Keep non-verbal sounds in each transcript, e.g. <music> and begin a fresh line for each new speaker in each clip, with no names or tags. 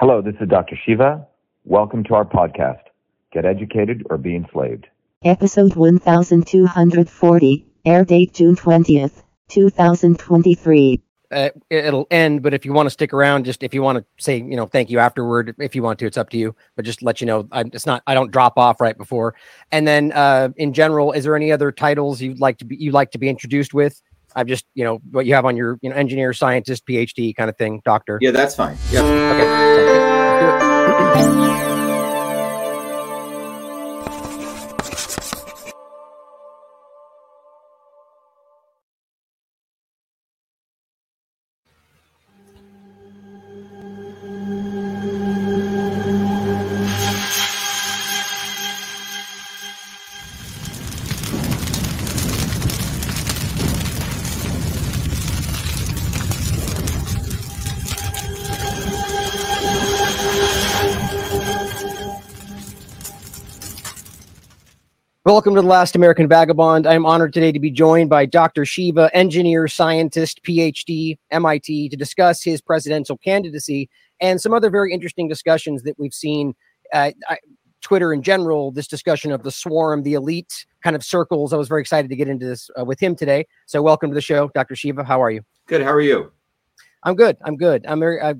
Hello, this is Dr. Shiva. Welcome to our podcast, Get Educated or Be Enslaved.
Episode 1240, air date June 20th, 2023.
Uh, it'll end, but if you want to stick around, just if you want to say, you know, thank you afterward, if you want to, it's up to you. But just let you know, I'm, it's not. I don't drop off right before. And then, uh, in general, is there any other titles you'd like to be you like to be introduced with? I've just, you know, what you have on your, you know, engineer, scientist, PhD kind of thing, doctor.
Yeah, that's fine. Yeah.
Okay. Welcome to the Last American Vagabond. I'm honored today to be joined by Dr. Shiva, engineer, scientist, PhD, MIT, to discuss his presidential candidacy and some other very interesting discussions that we've seen. Uh, I, Twitter in general, this discussion of the swarm, the elite kind of circles. I was very excited to get into this uh, with him today. So, welcome to the show, Dr. Shiva. How are you?
Good. How are you?
I'm good. I'm good. I'm very. Uh,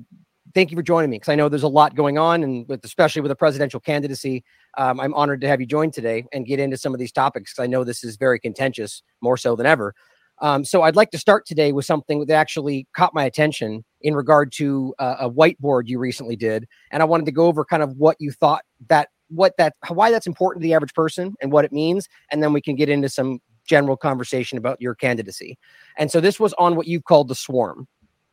thank you for joining me because I know there's a lot going on, and with especially with a presidential candidacy, um, I'm honored to have you join today and get into some of these topics because I know this is very contentious, more so than ever. Um, so I'd like to start today with something that actually caught my attention in regard to uh, a whiteboard you recently did, and I wanted to go over kind of what you thought that what that why that's important to the average person and what it means, and then we can get into some general conversation about your candidacy. And so this was on what you called the swarm.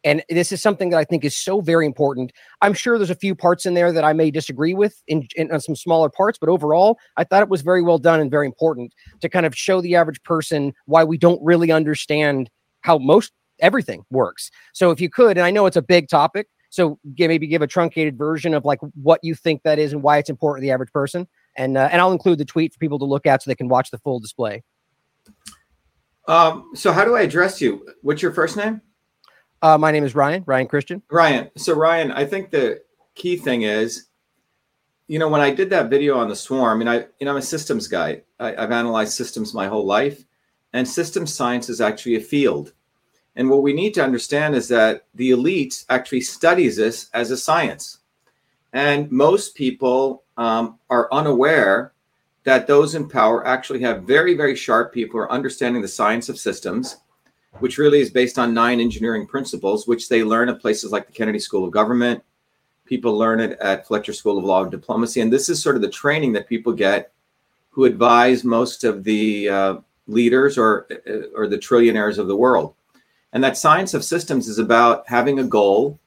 And this is something that I think is so very important. I'm sure there's a few parts in there that I may disagree with in, in, some smaller parts, but overall, I thought it was very well done and very important to kind of show the average person why we don't really understand how most everything works. So if you could, and I know it's a big topic, so maybe give a truncated version of like what you think that is and why it's important to the average person, and uh, and I'll include the tweet for people to look at so they can watch the full display.
Um, so how do I address you? What's your first name?
Uh, my name is Ryan, Ryan Christian.
Ryan. So, Ryan, I think the key thing is, you know, when I did that video on the swarm, and I, you know, I'm a systems guy. I, I've analyzed systems my whole life, and systems science is actually a field. And what we need to understand is that the elite actually studies this as a science. And most people um, are unaware that those in power actually have very, very sharp people who are understanding the science of systems which really is based on nine engineering principles, which they learn at places like the Kennedy School of Government. People learn it at Fletcher School of Law and Diplomacy. And this is sort of the training that people get who advise most of the uh, leaders or, uh, or the trillionaires of the world. And that science of systems is about having a goal,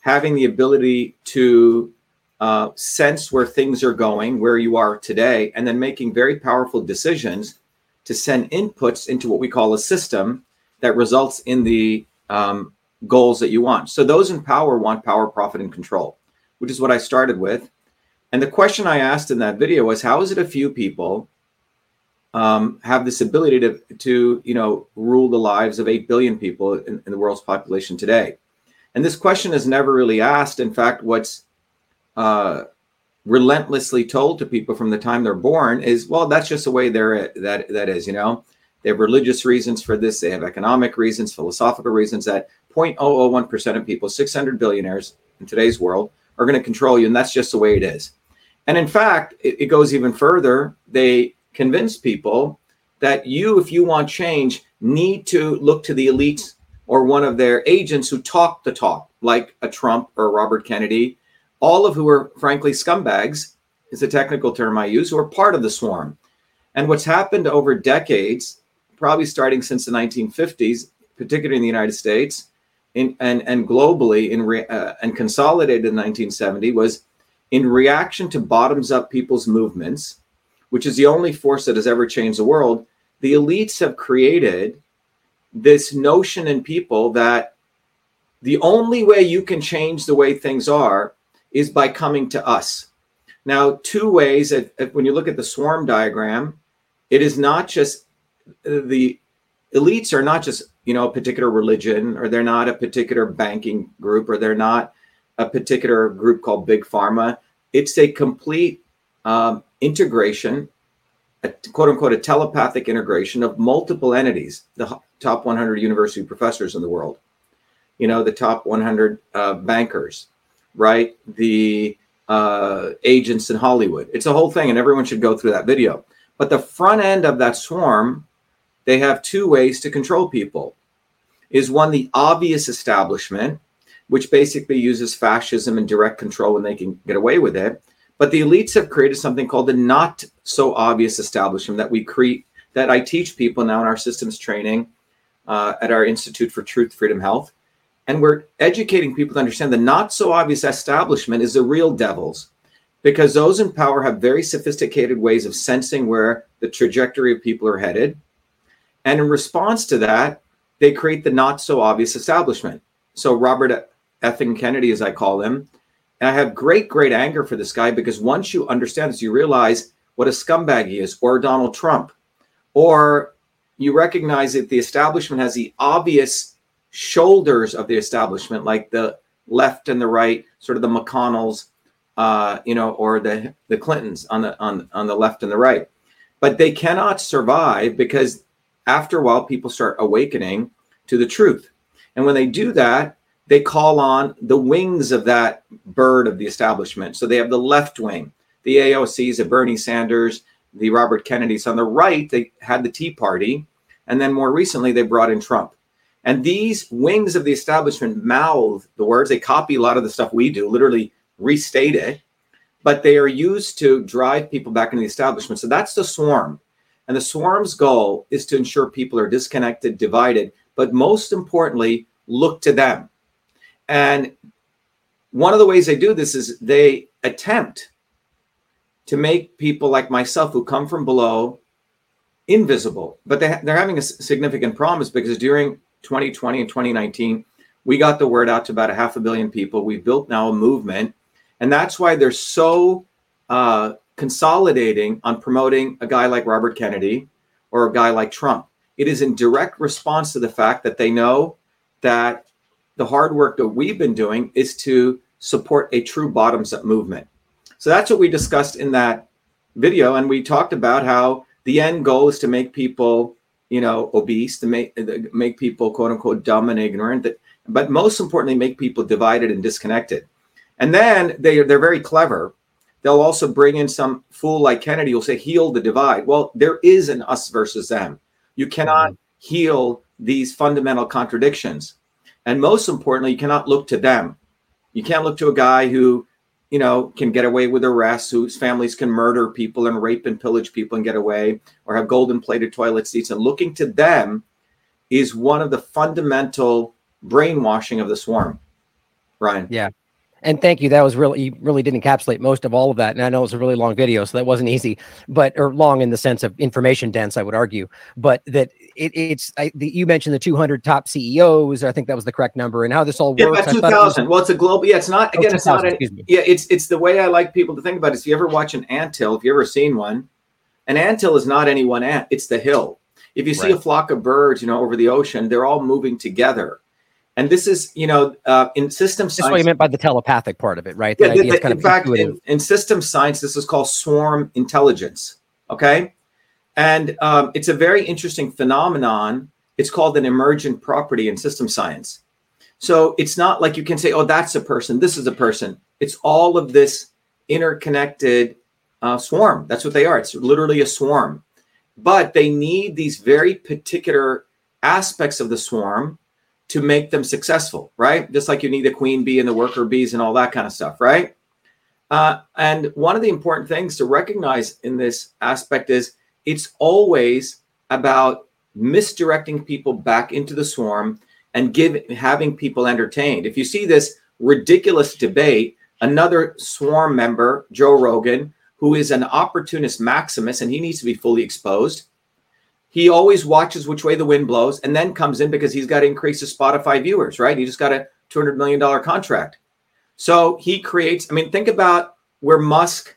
having the ability to uh, sense where things are going, where you are today, and then making very powerful decisions to send inputs into what we call a system that results in the um, goals that you want. So those in power want power, profit, and control, which is what I started with. And the question I asked in that video was, how is it a few people um, have this ability to, to, you know, rule the lives of 8 billion people in, in, the world's population today? And this question is never really asked. In fact, what's uh, relentlessly told to people from the time they're born is, well, that's just the way they're, that, that is, you know? They have religious reasons for this. They have economic reasons, philosophical reasons that 0.001% of people, 600 billionaires in today's world, are going to control you. And that's just the way it is. And in fact, it, it goes even further. They convince people that you, if you want change, need to look to the elites or one of their agents who talk the talk, like a Trump or a Robert Kennedy, all of who are frankly scumbags, is a technical term I use, who are part of the swarm. And what's happened over decades probably starting since the 1950s, particularly in the United States in, and, and globally in re, uh, and consolidated in 1970 was in reaction to bottoms up people's movements, which is the only force that has ever changed the world. The elites have created this notion in people that the only way you can change the way things are is by coming to us. Now, two ways, that when you look at the swarm diagram, it is not just the elites are not just you know a particular religion or they're not a particular banking group or they're not a particular group called Big Pharma. It's a complete um, integration, a quote unquote, a telepathic integration of multiple entities, the top 100 university professors in the world, you know, the top 100 uh, bankers, right? The uh, agents in Hollywood. It's a whole thing, and everyone should go through that video. But the front end of that swarm, they have two ways to control people. Is one the obvious establishment, which basically uses fascism and direct control when they can get away with it. But the elites have created something called the not so obvious establishment that we create that I teach people now in our systems training uh, at our Institute for Truth, Freedom, Health. And we're educating people to understand the not so obvious establishment is the real devils because those in power have very sophisticated ways of sensing where the trajectory of people are headed. And in response to that, they create the not so obvious establishment. So, Robert Effing Kennedy, as I call him, and I have great, great anger for this guy because once you understand this, you realize what a scumbag he is, or Donald Trump, or you recognize that the establishment has the obvious shoulders of the establishment, like the left and the right, sort of the McConnells, uh, you know, or the the Clintons on the on on the left and the right. But they cannot survive because after a while, people start awakening to the truth, and when they do that, they call on the wings of that bird of the establishment. So they have the left wing, the AOCs, the Bernie Sanders, the Robert Kennedys. On the right, they had the Tea Party, and then more recently, they brought in Trump. And these wings of the establishment mouth the words. They copy a lot of the stuff we do, literally restate it, but they are used to drive people back into the establishment. So that's the swarm. And the swarm's goal is to ensure people are disconnected, divided, but most importantly, look to them. And one of the ways they do this is they attempt to make people like myself who come from below invisible. But they, they're having a significant problem is because during 2020 and 2019, we got the word out to about a half a billion people. We've built now a movement. And that's why they're so uh, consolidating on promoting a guy like Robert Kennedy or a guy like Trump. It is in direct response to the fact that they know that the hard work that we've been doing is to support a true bottoms up movement. So that's what we discussed in that video. And we talked about how the end goal is to make people you know, obese, to make uh, make people quote unquote dumb and ignorant, but most importantly, make people divided and disconnected. And then they they're very clever. They'll also bring in some fool like Kennedy who'll say, heal the divide. Well, there is an us versus them. You cannot heal these fundamental contradictions. And most importantly, you cannot look to them. You can't look to a guy who you know, can get away with arrests, whose families can murder people and rape and pillage people and get away, or have golden plated toilet seats. And looking to them is one of the fundamental brainwashing of the swarm. Ryan.
Yeah. And thank you. That was really you really did encapsulate most of all of that. And I know it was a really long video, so that wasn't easy, but or long in the sense of information dense, I would argue. But that it, it's I, the, you mentioned the 200 top CEOs. I think that was the correct number, and how this all works.
Yeah, 2000. well, it's a global. Yeah, it's not oh, again. Oh, it's not. An, yeah, it's it's the way I like people to think about it. If you ever watch an anthill, if you ever seen one, an anthill is not any one ant. It's the hill. If you see right. a flock of birds, you know, over the ocean, they're all moving together and this is, you know, uh, in system science.
That's what you meant by the telepathic part of it, right?
The yeah, the, the, kind in of fact, in, in, system science, this is called swarm intelligence. Okay. And um, it's a very interesting phenomenon. It's called an emergent property in system science. So it's not like you can say, oh, that's a person, this is a person. It's all of this interconnected uh, swarm. That's what they are. It's literally a swarm. But they need these very particular aspects of the swarm to make them successful, right? Just like you need the queen bee and the worker bees and all that kind of stuff, right? Uh, and one of the important things to recognize in this aspect is it's always about misdirecting people back into the swarm and give having people entertained. If you see this ridiculous debate, another swarm member, Joe Rogan, who is an opportunist maximus and he needs to be fully exposed, he always watches which way the wind blows and then comes in because he's got to increase his Spotify viewers, right? He just got a $200 million contract. So he creates, I mean, think about where Musk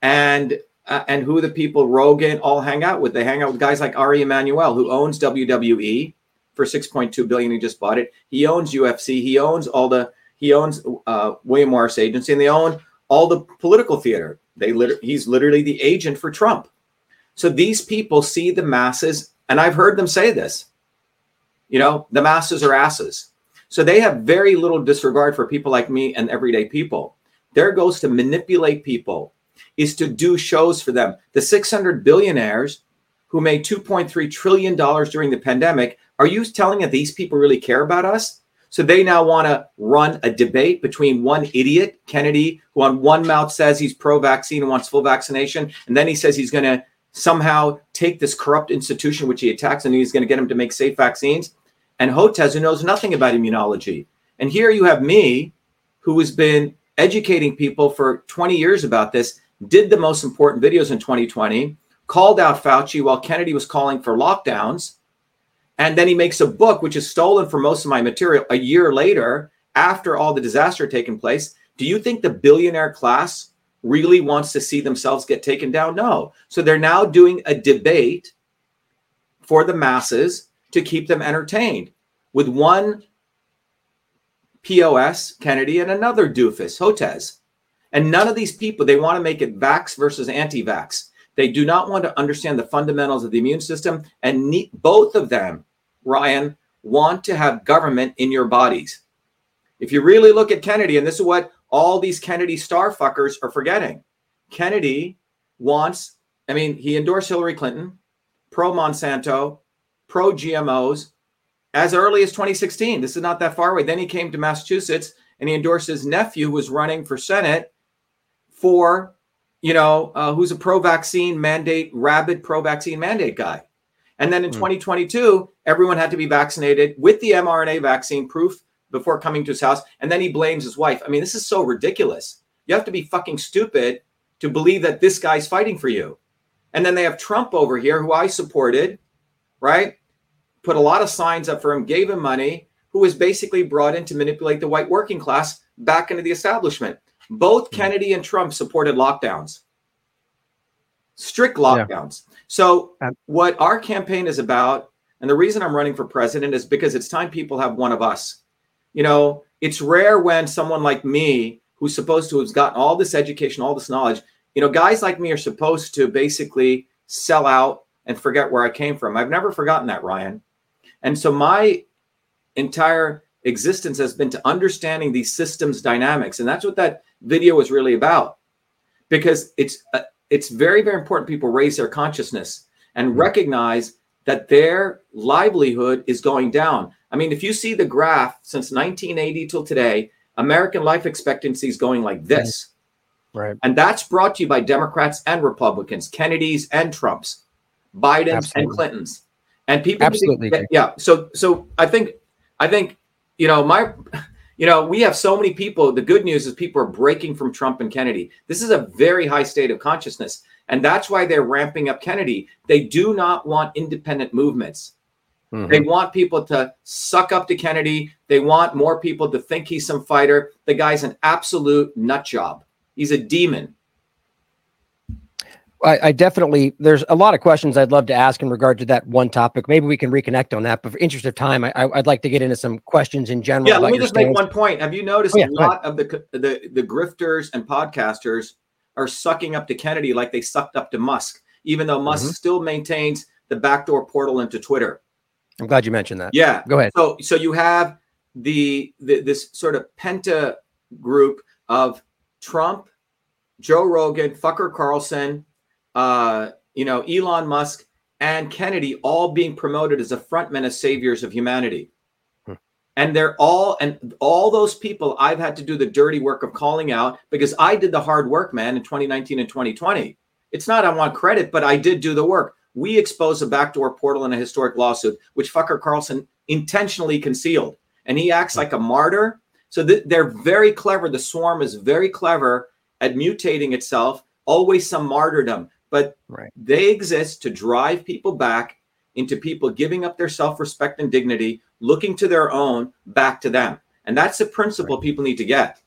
and uh, and who the people Rogan all hang out with. They hang out with guys like Ari Emanuel, who owns WWE for 6.2 billion. He just bought it. He owns UFC. He owns all the He owns uh, William Morris Agency, and they own all the political theater. They he's literally the agent for Trump. So these people see the masses, and I've heard them say this. You know, the masses are asses. So they have very little disregard for people like me and everyday people. Their goal is to manipulate people, is to do shows for them. The 600 billionaires who made 2.3 trillion dollars during the pandemic, are you telling that these people really care about us? So they now want to run a debate between one idiot, Kennedy, who on one mouth says he's pro-vaccine and wants full vaccination, and then he says he's going to somehow take this corrupt institution which he attacks and he's going to get him to make safe vaccines and Hotez, who knows nothing about immunology. And here you have me, who has been educating people for 20 years about this, did the most important videos in 2020, called out Fauci while Kennedy was calling for lockdowns. And then he makes a book, which is stolen from most of my material a year later, after all the disaster taken place. Do you think the billionaire class really wants to see themselves get taken down? No. So they're now doing a debate for the masses to keep them entertained with one POS, Kennedy, and another doofus, Hotez. And none of these people, they want to make it vax versus anti vax. They do not want to understand the fundamentals of the immune system. And ne- both of them, Ryan, want to have government in your bodies. If you really look at Kennedy, and this is what all these Kennedy star fuckers are forgetting Kennedy wants, I mean, he endorsed Hillary Clinton, pro Monsanto, pro GMOs as early as 2016. This is not that far away. Then he came to Massachusetts and he endorsed his nephew, who was running for Senate for, you know, uh, who's a pro vaccine mandate, rabid pro vaccine mandate guy. And then in mm. 2022, everyone had to be vaccinated with the mRNA vaccine proof before coming to his house. And then he blames his wife. I mean, this is so ridiculous. You have to be fucking stupid to believe that this guy's fighting for you. And then they have Trump over here, who I supported, right? put a lot of signs up for him, gave him money, who was basically brought in to manipulate the white working class back into the establishment. Both mm-hmm. Kennedy and Trump supported lockdowns, strict lockdowns. Yeah. So, what our campaign is about, and the reason I'm running for president is because it's time people have one of us. You know, it's rare when someone like me, who's supposed to have gotten all this education, all this knowledge, you know, guys like me are supposed to basically sell out and forget where I came from. I've never forgotten that, Ryan. And so my entire existence has been to understanding these systems dynamics and that's what that video was really about because it's uh, it's very very important people raise their consciousness and mm-hmm. recognize that their livelihood is going down i mean if you see the graph since 1980 till today american life expectancy is going like this.
Right.
And that's brought to you by democrats and republicans kennedys and trumps bidens Absolutely. and clintons. And people
absolutely
yeah so so i think i think you know my you know we have so many people the good news is people are breaking from trump and kennedy. This is a very high state of consciousness and that's why they're ramping up kennedy. They do not want independent movements mm-hmm. they want people to suck up to kennedy they want more people to think he's some fighter the guy's an absolute nut job he's a demon
I, I, definitely there's a lot of questions I'd love to ask in regard to that one topic. Maybe we can reconnect on that. But for interest of time, I, would like to get into some questions in general.
Yeah, let me just stance. make one point. Have you noticed oh, yeah, a lot of the, the the grifters and podcasters are sucking up to Kennedy like they sucked up to Musk, even though Musk mm-hmm. still maintains the backdoor portal into Twitter.
I'm glad you mentioned that.
Yeah,
go ahead.
So so you have the, the this sort of penta group of Trump, Joe Rogan, Fucker Carlson uh, you know, Elon Musk and Kennedy all being promoted as the frontmen as saviors of humanity. Hmm. And they're all, and all those people I've had to do the dirty work of calling out because I did the hard work, man, in 2019 and 2020. It's not I want credit, but I did do the work. We expose a backdoor portal in a historic lawsuit, which Fucker Carlson intentionally concealed. And he acts like a martyr. So th- they're very clever. The swarm is very clever at mutating itself, always some martyrdom but right. they exist to drive people back into people giving up their self-respect and dignity, looking to their own back to them. And that's the principle right. people need to get.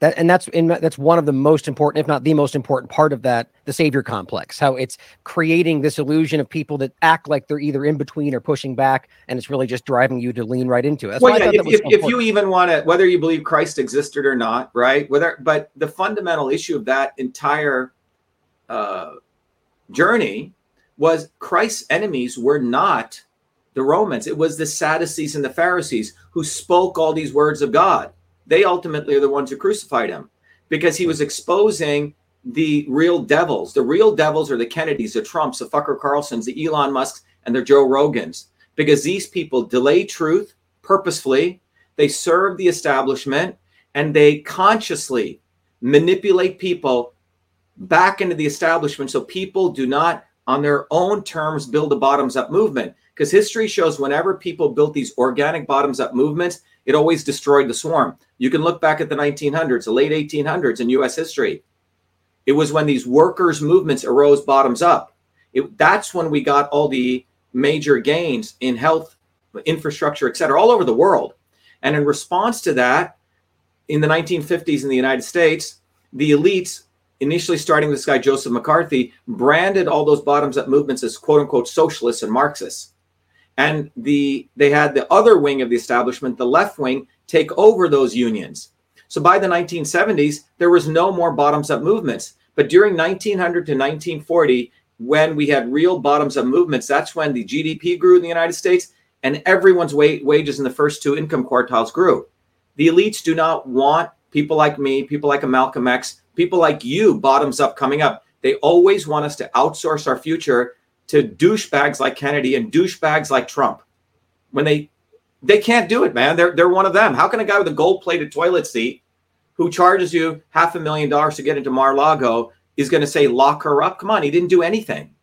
That and that's in that's one of the most important if not the most important part of that the savior complex how it's creating this illusion of people that act like they're either in between or pushing back and it's really just driving you to lean right into it.
Well, yeah, if, if, if you even want to whether you believe christ existed or not right whether but the fundamental issue of that entire uh, journey was christ's enemies were not the romans. It was the sadducees and the pharisees who spoke all these words of god they ultimately are the ones who crucified him because he was exposing the real devils. The real devils are the Kennedys, the Trumps, the Fucker Carlsons, the Elon Musks, and the Joe Rogans. Because these people delay truth purposefully, they serve the establishment, and they consciously manipulate people back into the establishment so people do not, on their own terms, build a bottoms up movement. Because history shows whenever people built these organic bottoms up movements, it always destroyed the swarm. You can look back at the 1900s, the late 1800s in US history. It was when these workers' movements arose bottoms up. It, that's when we got all the major gains in health, infrastructure, et cetera, all over the world. And in response to that, in the 1950s in the United States, the elites, initially starting with this guy, Joseph McCarthy, branded all those bottoms up movements as quote unquote socialists and Marxists and the they had the other wing of the establishment the left wing take over those unions. So by the 1970s there was no more bottoms up movements. But during 1900 to 1940 when we had real bottoms up movements that's when the gdp grew in the united states and everyone's wa- wages in the first two income quartiles grew. The elites do not want people like me people like a malcolm x people like you bottoms up coming up. They always want us to outsource our future to douchebags like Kennedy and douchebags like Trump. When they they can't do it, man. They're they're one of them. How can a guy with a gold-plated toilet seat who charges you half a million dollars to get into Mar-Lago is going to say lock her up? Come on, he didn't do anything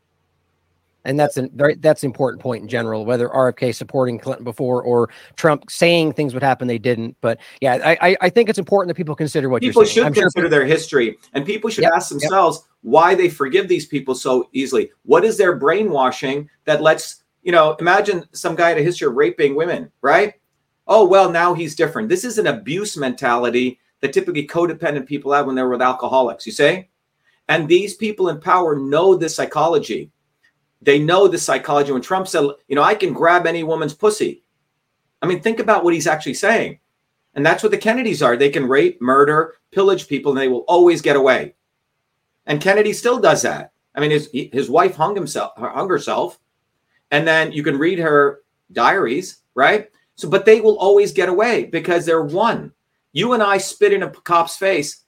and that's an very that's an important point in general. Whether RFK supporting Clinton before or Trump saying things would happen, they didn't. But yeah, I I think it's important that people consider what
people
should
consider sure. their history, and people should yep, ask themselves yep. why they forgive these people so easily. What is their brainwashing that lets you know? Imagine some guy had a history of raping women, right? Oh well, now he's different. This is an abuse mentality that typically codependent people have when they're with alcoholics. You say, and these people in power know this psychology they know the psychology. When Trump said, you know, I can grab any woman's pussy. I mean, think about what he's actually saying. And that's what the Kennedys are. They can rape, murder, pillage people, and they will always get away. And Kennedy still does that. I mean, his his wife hung himself, hung herself, and then you can read her diaries, right? So, but they will always get away because they're one. You and I spit in a cop's face,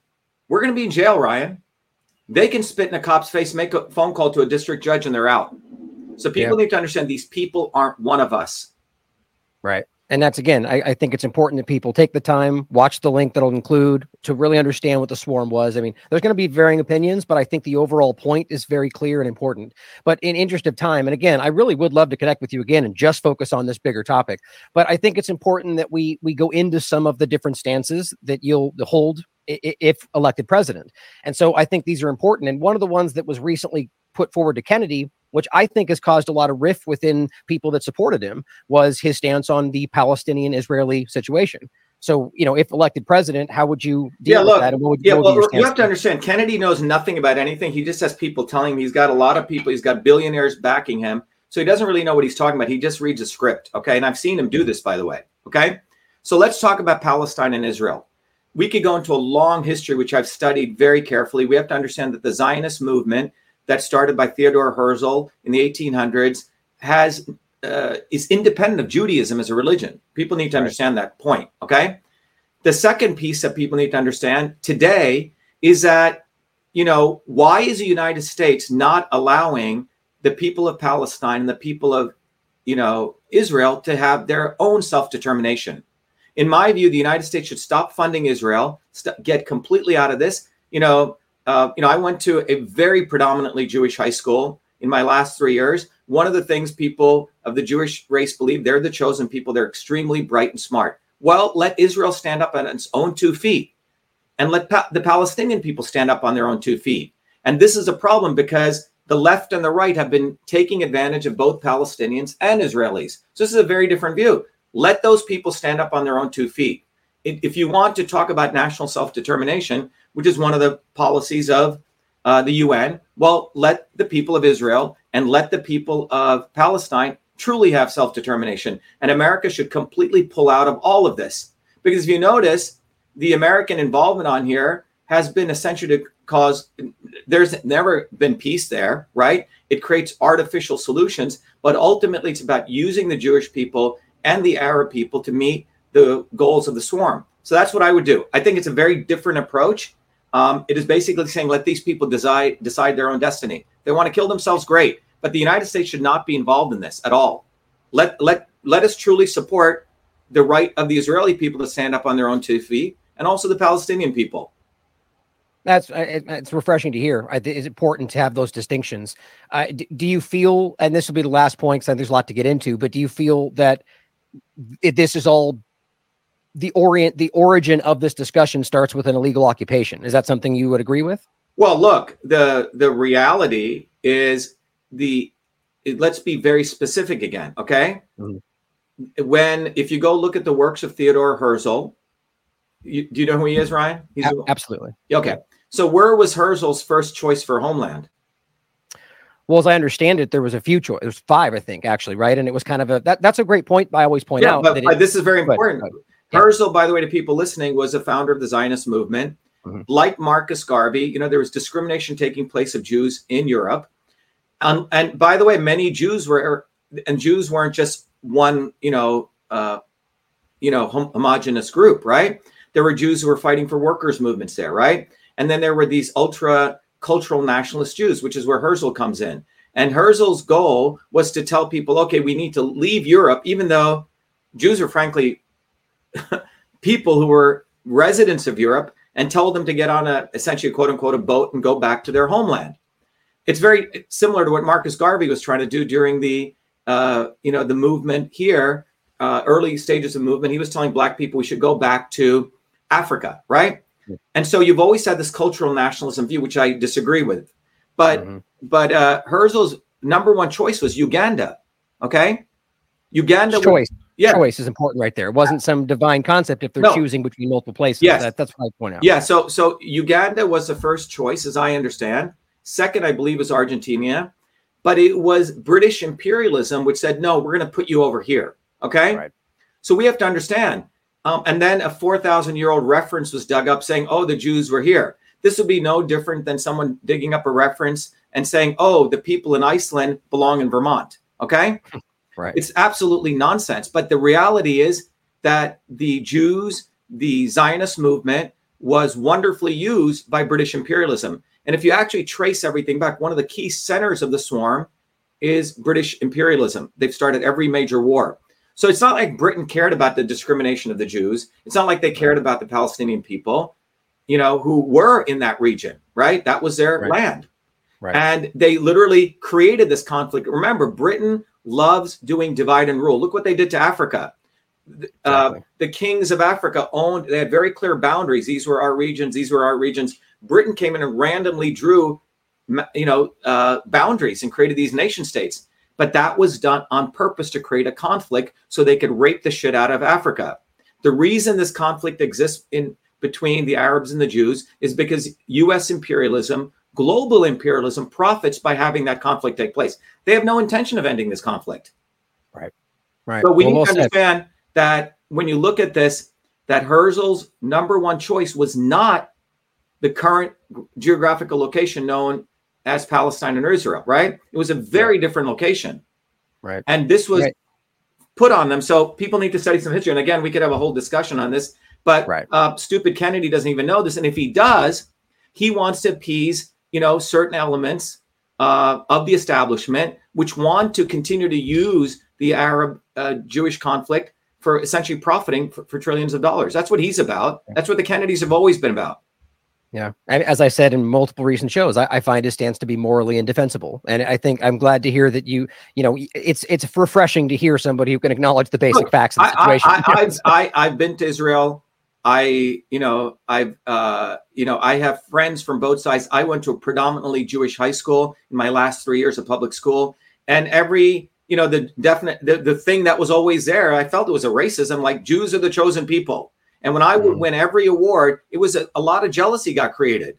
we're going to be in jail, Ryan. They can spit in a cop's face, make a phone call to a district judge, and they're out. So people yeah. need to understand these people aren't one of us.
Right. And that's again, I, I, think it's important that people take the time, watch the link that'll include to really understand what the swarm was. I mean, there's going to be varying opinions, but I think the overall point is very clear and important. But in interest of time, and again, I really would love to connect with you again and just focus on this bigger topic. But I think it's important that we we go into some of the different stances that you'll hold if elected president. And so I think these are important. And one of the ones that was recently put forward to Kennedy, which I think has caused a lot of rift within people that supported him, was his stance on the Palestinian Israeli situation. So, you know, if elected president, how would you deal
yeah, look,
with that?
And what would, yeah, what well, you have to understand Kennedy knows nothing about anything. He just has people telling him he's got a lot of people, he's got billionaires backing him. So he doesn't really know what he's talking about. He just reads a script. Okay. And I've seen him do this, by the way. Okay. So let's talk about Palestine and Israel we could go into a long history, which I've studied very carefully. We have to understand that the Zionist movement that started by Theodore Herzl in the 1800s has uh, is independent of Judaism as a religion. People need to understand that point. Okay. The second piece that people need to understand today is that, you know, why is the United States not allowing the people of Palestine and the people of, you know, Israel to have their own self determination? In my view, the United States should stop funding Israel, st- get completely out of this. You know, uh, you know, I went to a very predominantly Jewish high school in my last three years. One of the things people of the Jewish race believe they're the chosen people. They're extremely bright and smart. Well, let Israel stand up on its own two feet, and let pa- the Palestinian people stand up on their own two feet. And this is a problem because the left and the right have been taking advantage of both Palestinians and Israelis. So this is a very different view. Let those people stand up on their own two feet. if you want to talk about national self determination, which is one of the policies of uh, the UN, well, let the people of Israel and let the people of Palestine truly have self determination. And America should completely pull out of all of this. Because if you notice, the American involvement on here has been essentially to cause, there's never been peace there, right? It creates artificial solutions, but ultimately it's about using the Jewish people and the Arab people to meet the goals of the swarm. So that's what I would do. I think it's a very different approach. Um, it is basically saying let these people decide decide their own destiny. They want to kill themselves, great. But the United States should not be involved in this at all. Let let let us truly support the right of the Israeli people to stand up on their own two feet, and also the Palestinian people.
That's it's refreshing to hear. It's important to have those distinctions. Uh, do you feel, and this will be the last point because there's a lot to get into, but do you feel that it, this is all the orient the origin of this discussion starts with an illegal occupation? Is that something you would agree with?
Well, look, the the reality is the let's be very specific again, okay? Mm-hmm. When if you go look at the works of Theodore Herzl, you, do you know who he is, Ryan?
He's a, absolutely
okay. So where was Herzl's first choice for homeland?
Well, as I understand it, there was a few choice. There was five, I think, actually, right? And it was kind of a that, that's a great point. I always point
yeah,
out.
But, it, this is very important. But, yeah. Herzl, by the way, to people listening, was a founder of the Zionist movement. Mm-hmm. Like Marcus Garvey, you know, there was discrimination taking place of Jews in Europe. Um, and by the way, many Jews were, and Jews weren't just one, you know, uh, you know, hom- homogenous group, right? There were Jews who were fighting for workers' movements there, right? And then there were these ultra cultural nationalist Jews, which is where Herzl comes in. And Herzl's goal was to tell people, okay, we need to leave Europe, even though Jews are frankly <laughs> people who were residents of Europe, and told them to get on a essentially quote unquote a boat and go back to their homeland it's very similar to what Marcus Garvey was trying to do during the uh, you know the movement here, uh, early stages of movement. He was telling black people we should go back to Africa, right? And so you've always had this cultural nationalism view, which I disagree with. But mm-hmm. but uh, Herzl's number one choice was Uganda. Okay, Uganda
choice. Was, yeah. Choice is important right there. It wasn't some divine concept if they're no. choosing between multiple places.
Yes.
That, that's what I point out.
Yeah. So so Uganda was the first choice, as I understand. Second, I believe, was Argentina, but it was British imperialism which said, no, we're going to put you over here. Okay. Right. So we have to understand. Um, and then a 4,000 year old reference was dug up saying, oh, the Jews were here. This would be no different than someone digging up a reference and saying, oh, the people in Iceland belong in Vermont. Okay. <laughs>
Right.
It's absolutely nonsense. But the reality is that the Jews, the Zionist movement, was wonderfully used by British imperialism. And if you actually trace everything back, one of the key centers of the swarm is British imperialism. They've started every major war. So it's not like Britain cared about the discrimination of the Jews. It's not like they cared about the Palestinian people, you know, who were in that region, right? That was their right. land. Right. And they literally created this conflict. Remember, Britain loves doing divide and rule. Look what they did to Africa. Uh, the kings of Africa owned, they had very clear boundaries. These were our regions, these were our regions. Britain came in and randomly drew, you know, uh, boundaries and created these nation states. But that was done on purpose to create a conflict so they could rape the shit out of Africa. The reason this conflict exists in between the Arabs and the Jews is because U.S. imperialism, global imperialism, profits by having that conflict take place. They have no intention of ending this conflict.
Right. Right.
But we well, need to understand said. that when you look at this, that Herzl's number one choice was not the current geographical location known as Palestine and Israel, right? It was a very different location.
Right.
And this was right. put on them. So people need to study some history. And again, we could have a whole discussion on this, but
right.
uh, stupid Kennedy doesn't even know this. And if he does, he wants to appease, you know, certain elements uh, of the establishment which want to continue to use the Arab uh, Jewish conflict for essentially profiting for, for trillions of dollars. That's what he's about. That's what the Kennedys have always been about.
Yeah. As I said in multiple recent shows, I, I, find his stance to be morally indefensible. And I think I'm glad to hear that you, you know, it's it's refreshing to hear somebody who can acknowledge the basic Look, facts of the situation.
I, I, I've, I, I've been to Israel. I, you know, I've, uh, you know, I have friends from both sides. I went to a predominantly Jewish high school in my last three years of public school. And every, you know, the definite, the, the thing that was always there, I felt it was a racism, like Jews are the chosen people And when I would
Mhm.
win every award, it was a, a lot of jealousy got created.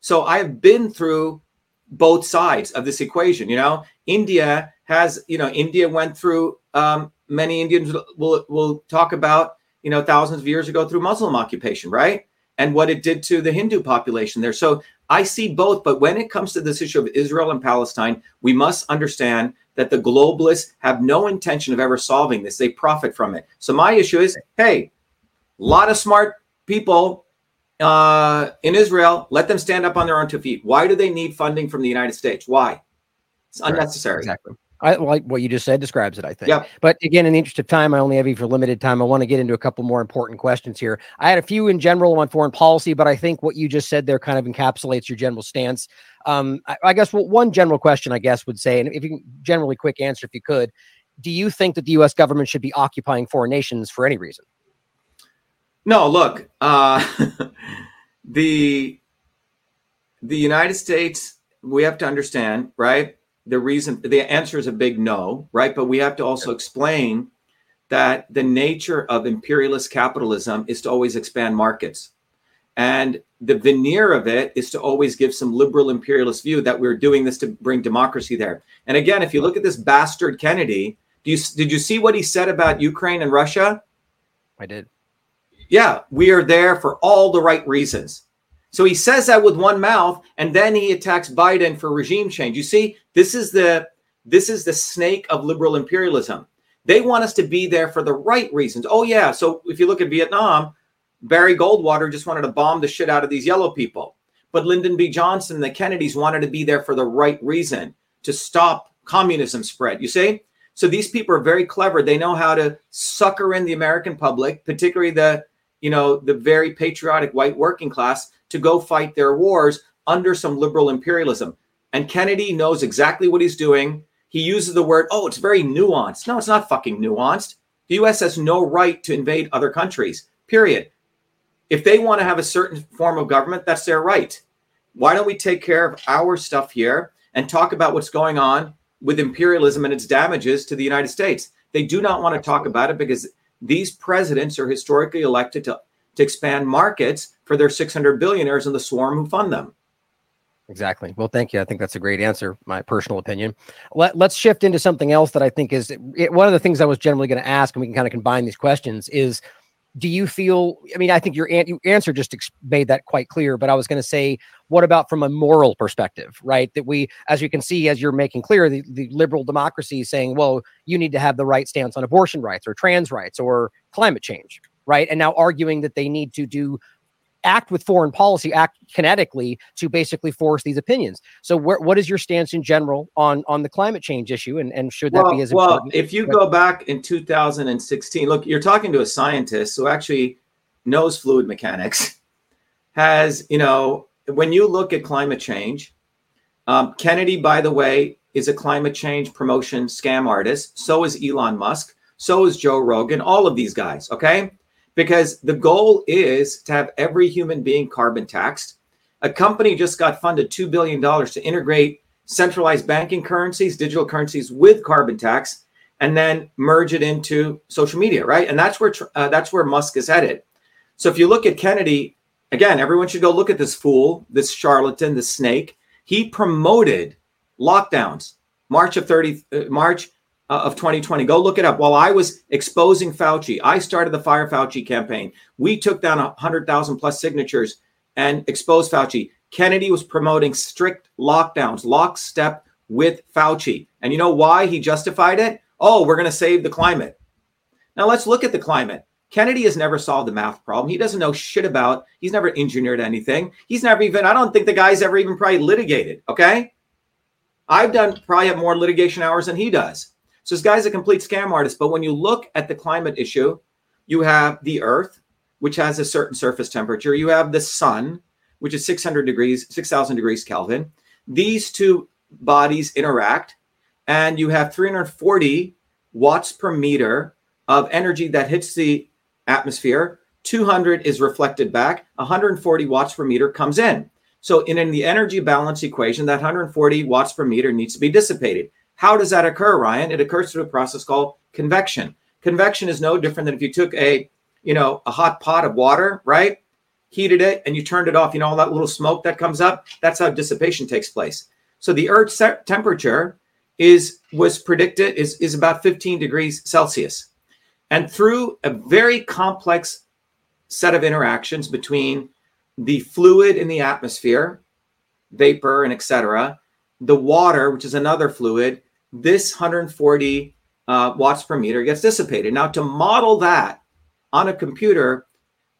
So I have been through both sides of this equation. You know, India has, you know, India went through. Um, many Indians will will talk about, you know, thousands of years ago through Muslim occupation, right? And what it did to the Hindu population there. So I see both. But when it comes to this issue of Israel and Palestine, we must understand that the globalists have no intention of ever solving this. They profit from it. So my issue is, hey, a lot of smart people uh, in Israel, let them stand up on their own two feet. Why do they need funding from the United States? Why? It's
Correct.
unnecessary.
Exactly. I like what you just said describes it, I think.
Yep.
But again, in the interest of time, I only have you for limited time. I want to get into a couple more important questions here. I had a few in general on foreign policy, but I think what you just said there kind of encapsulates your general stance. Um, I, I guess well, one general question, I guess, would say, and if you can generally quick answer, if you could, do you think that the U.S. government should be occupying foreign nations for any reason?
No, look, uh, <laughs> the the United States, we have to understand, right? The reason the answer is a big no, right? But we have to also explain that the nature of imperialist capitalism is to always expand markets. And the veneer of it is to always give some liberal imperialist view that we're doing this to bring democracy there. And again, if you look at this bastard Kennedy, do you, did you see what he said about Ukraine and Russia?
I did.
Yeah, we are there for all the right reasons. So he says that with one mouth, and then he attacks Biden for regime change. You see, this is the this is the snake of liberal imperialism. They want us to be there for the right reasons. Oh yeah, so if you look at Vietnam, Barry Goldwater just wanted to bomb the shit out of these yellow people, but Lyndon B. Johnson and the Kennedys wanted to be there for the right reason to stop communism spread. You see, so these people are very clever. They know how to sucker in the American public, particularly the you know the very patriotic white working class to go fight their wars under some liberal imperialism. And Kennedy knows exactly what he's doing. He uses the word, oh, it's very nuanced. No, it's not fucking nuanced. The US has no right to invade other countries, period. If they want to have a certain form of government, that's their right. Why don't we take care of our stuff here and talk about what's going on with imperialism and its damages to the United States? They do not want to talk about it because these presidents are historically elected to, to expand markets for their 600 billionaires in the swarm who fund them.
Exactly. Well, thank you. I think that's a great answer, my personal opinion. Let, let's shift into something else that I think is it, one of the things I was generally going to ask, and we can kind of combine these questions is do you feel i mean i think your, your answer just ex- made that quite clear but i was going to say what about from a moral perspective right? That we as you can see as you're making clear the, the liberal democracy is saying well you need to have the right stance on abortion rights or trans rights or climate change right? And now arguing that they need to do act with foreign policy act kinetically to basically force these opinions. So where, what is your stance in general on on the climate change issue and, and should that
well,
be as
well,
important?
if you go back in 2016, look, you're talking to a scientist who actually knows fluid mechanics, has, you know, when you look at climate change, um, Kennedy, by the way, is a climate change promotion scam artist. So is Elon Musk. So is Joe Rogan, all of these guys, okay? Because the goal is to have every human being carbon taxed. A company just got funded $2 billion to integrate centralized banking currencies, digital currencies with carbon tax, and then merge it into social media, right? And that's where uh, that's where Musk is headed. So if you look at Kennedy, again, everyone should go look at this fool, this charlatan, this snake. He promoted lockdowns, March of 30, uh, March uh, of 2020. Go look it up. While I was exposing Fauci, I started the Fire Fauci campaign. We took down 100,000 plus signatures and exposed Fauci. Kennedy was promoting strict lockdowns, lockstep with Fauci. And you know why he justified it? Oh, we're going to save the climate. Now let's look at the climate. Kennedy has never solved the math problem. He doesn't know shit about, he's never engineered anything. He's never even, I don't think the guy's ever even probably litigated. Okay. I've done probably have more litigation hours than he does. So this guy's a complete scam artist. But when you look at the climate issue, you have the earth, which has a certain surface temperature. You have the sun, which is 600 degrees, 6,000 degrees Kelvin. These two bodies interact, and you have 340 watts per meter of energy that hits the atmosphere. 200 is reflected back, 140 watts per meter comes in. So, in, in the energy balance equation, that 140 watts per meter needs to be dissipated. How does that occur, Ryan? It occurs through a process called convection. Convection is no different than if you took a you know, a hot pot of water, right? Heated it and you turned it off. You know, all that little smoke that comes up. That's how dissipation takes place. So the Earth's temperature is was predicted is is about 15 degrees Celsius, and through a very complex set of interactions between the fluid in the atmosphere, vapor and etc., the water, which is another fluid, this 140 uh, watts per meter gets dissipated. Now, to model that on a computer,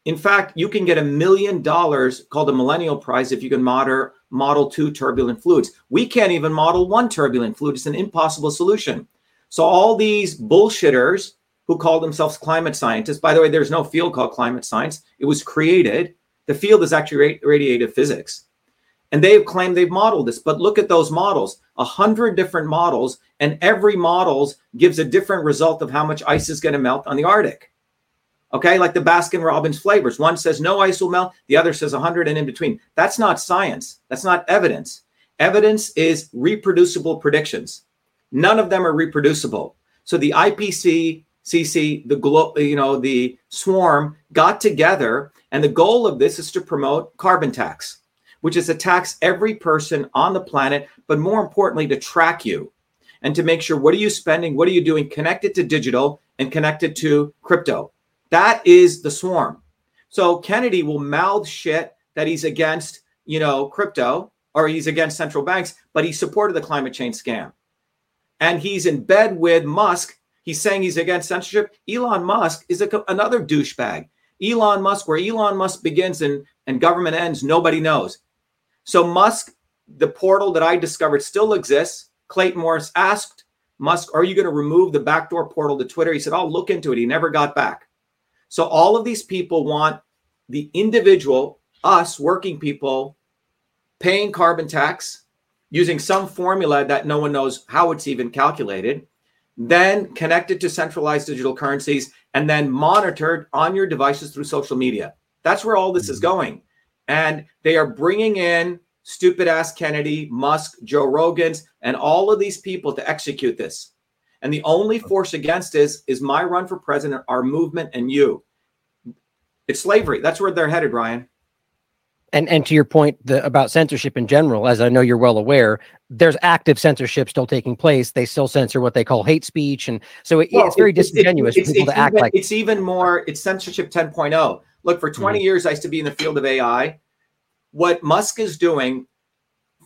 in fact, you can get a million dollars called a Millennium Prize if you can model model two turbulent fluids. We can't even model one turbulent fluid. It's an impossible solution. So all these bullshitters who call themselves climate scientists, by the way, there's no field called climate science. It was created. The field is actually radiative physics. And they've claimed they've modeled this, but look at those models, a hundred different models, and every models gives a different result of how much ice is going to melt on the Arctic. Okay, like the Baskin Robbins flavors. One says no ice will melt, the other says 100 and in between. That's not science. That's not evidence. Evidence is reproducible predictions. None of them are reproducible. So the IPC, CC, the glo- you know, the swarm got together, and the goal of this is to promote carbon tax which is to tax every person on the planet, but more importantly, to track you and to make sure what are you spending, what are you doing, connected to digital and connected to crypto. That is the swarm. So Kennedy will mouth shit that he's against, you know, crypto or he's against central banks, but he supported the climate change scam. And he's in bed with Musk. He's saying he's against censorship. Elon Musk is a, another douchebag. Elon Musk, where Elon Musk begins and, and government ends, nobody knows. So Musk, the portal that I discovered still exists. Clayton Morris asked Musk, Are you going to remove the backdoor portal to Twitter? He said, I'll look into it. He never got back. So all of these people want the individual, us working people, paying carbon tax using some formula that no one knows how it's even calculated, then connected to centralized digital currencies, and then monitored on your devices through social media. That's where all this is mm-hmm. going. And they are bringing in stupid ass Kennedy, Musk, Joe Rogans, and all of these people to execute this. And the only force against is is my run for president, our movement, and you. It's slavery. That's where they're headed, Ryan.
And and to your point the, about censorship in general, as I know you're well aware, there's active censorship still taking place. They still censor what they call hate speech, and so it, well, it's very disingenuous it's, for people to
even,
act like
it's even more. It's censorship 10.0. Look, for 20 mm-hmm. years, I used to be in the field of AI. What Musk is doing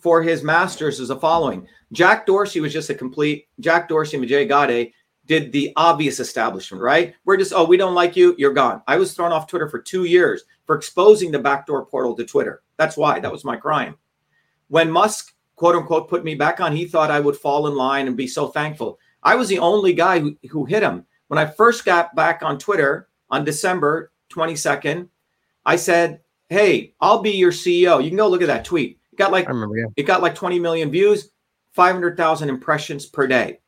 for his masters is the following Jack Dorsey was just a complete, Jack Dorsey and Jay Gade did the obvious establishment, right? We're just, oh, we don't like you, you're gone. I was thrown off Twitter for two years for exposing the backdoor portal to Twitter. That's why, that was my crime. When Musk, quote unquote, put me back on, he thought I would fall in line and be so thankful. I was the only guy who, who hit him. When I first got back on Twitter on December 22nd, I said, Hey, I'll be your CEO. You can go look at that tweet. It got like, remember, yeah. it got like 20 million views, 500,000 impressions per day.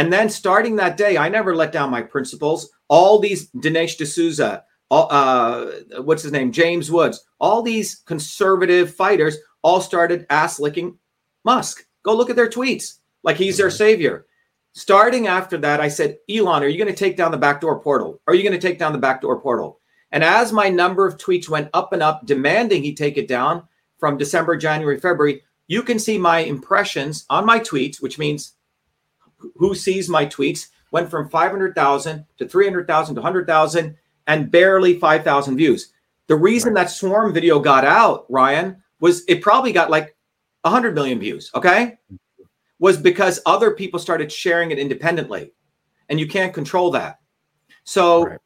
And then starting that day, I never let down my principles. All these Dinesh D'Souza, uh, what's his name, James Woods, all these conservative fighters all started ass licking Musk. Go look at their tweets like he's their savior. Starting after that, I said, Elon, are you going to take down the backdoor portal? Are you going to take down the backdoor portal? And as my number of tweets went up and up, demanding he take it down from December, January, February, you can see my impressions on my tweets, which means who sees my tweets, went from 500,000 to 300,000 to 100,000 and barely 5,000 views. The reason right. that swarm video got out, Ryan, was it probably got like 100 million views, okay? Was because other people started sharing it independently. And you can't control that. So right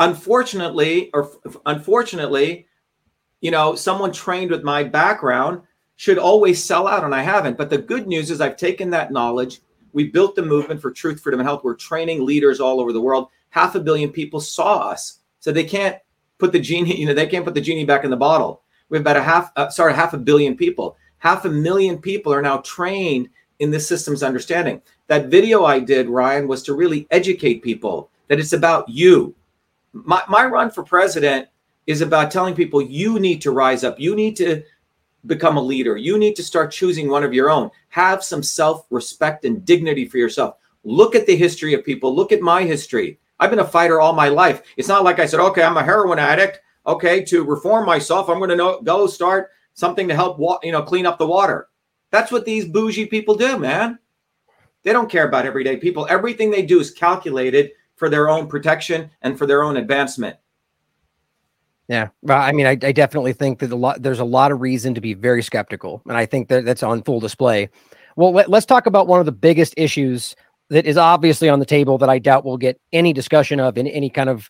unfortunately, or unfortunately, you know, someone trained with my background should always sell out, and I haven't. But the good news is I've taken that knowledge. We built the movement for truth, freedom, and health. We're training leaders all over the world. Half a billion people saw us, so they can't put the genie. <laughs> You know, they can't put the genie back in the bottle. We have about a half, uh, sorry, half a billion people. Half a million people are now trained in this system's understanding. That video I did, Ryan, was to really educate people that it's about you my, my run for president is about telling people you need to rise up. You need to become a leader. You need to start choosing one of your own. Have some self respect and dignity for yourself. Look at the history of people. Look at my history. I've been a fighter all my life. It's not like I said, okay, I'm a heroin addict. Okay, to reform myself, I'm going to go start something to help, wa- you know, clean up the water. That's what these bougie people do, man. They don't care about everyday people. Everything they do is calculated for their own protection and for their own advancement.
Yeah, well, I mean, I, I definitely think that a lot there's a lot of reason to be very skeptical, and I think that that's on full display. Well, let, us talk about one of the biggest issues that is obviously on the table that I doubt we'll get any discussion of in any kind of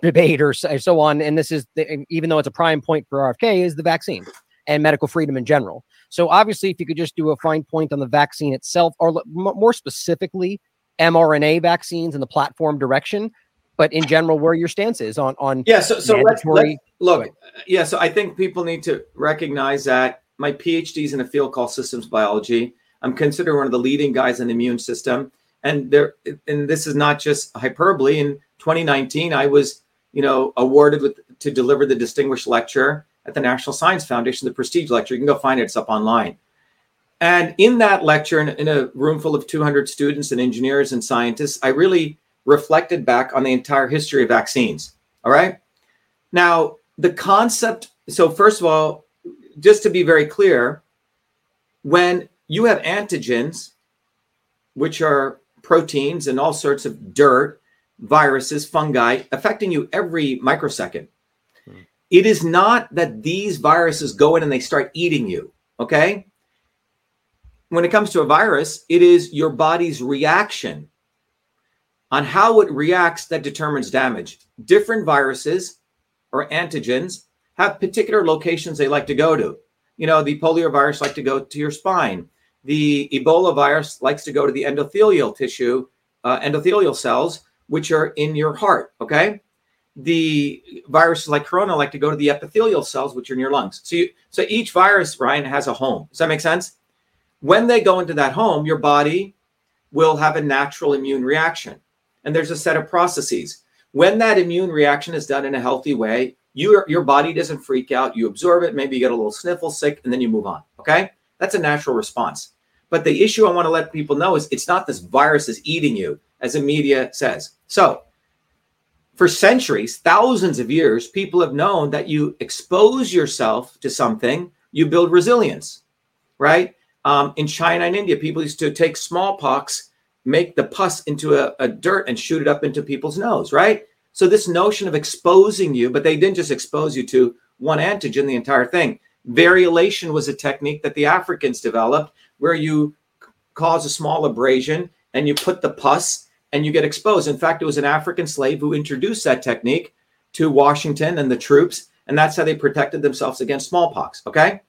debate or so, so on. And this is the, even though it's a prime point for RFK, is the vaccine and medical freedom in general. So obviously, if you could just do a fine point on the vaccine itself, or more specifically, mRNA vaccines and the platform direction, but in general, where your stance is on on
yeah. So so let's, let's look. Yeah. So I think people need to recognize that my PhD is in a field called systems biology. I'm considered one of the leading guys in the immune system, and there and this is not just hyperbole. In 2019, I was you know awarded with to deliver the distinguished lecture at the National Science Foundation, the Prestige Lecture. You can go find it; it's up online. And in that lecture, in, in a room full of 200 students and engineers and scientists, I really reflected back on the entire history of vaccines. All right. Now, the concept so, first of all, just to be very clear, when you have antigens, which are proteins and all sorts of dirt, viruses, fungi affecting you every microsecond, hmm. it is not that these viruses go in and they start eating you. Okay. When it comes to a virus, it is your body's reaction on how it reacts that determines damage. Different viruses or antigens have particular locations they like to go to. You know, the polio virus like to go to your spine. The Ebola virus likes to go to the endothelial tissue, uh, endothelial cells, which are in your heart. Okay. The viruses like corona like to go to the epithelial cells, which are in your lungs. So, you, so each virus, Ryan, has a home. Does that make sense? When they go into that home, your body will have a natural immune reaction and there's a set of processes. When that immune reaction is done in a healthy way, your your body doesn't freak out. You absorb it, maybe you get a little sniffle, sick, and then you move on. Okay, that's a natural response. But the issue I want to let people know is it's not this virus is eating you, as the media says. So, for centuries, thousands of years, people have known that you expose yourself to something, you build resilience, right? Um, in China and India, people used to take smallpox make the pus into a, a dirt and shoot it up into people's nose, right? So this notion of exposing you, but they didn't just expose you to one antigen, the entire thing. Variolation was a technique that the Africans developed where you cause a small abrasion and you put the pus and you get exposed. In fact, it was an African slave who introduced that technique to Washington and the troops, and that's how they protected themselves against smallpox. Okay.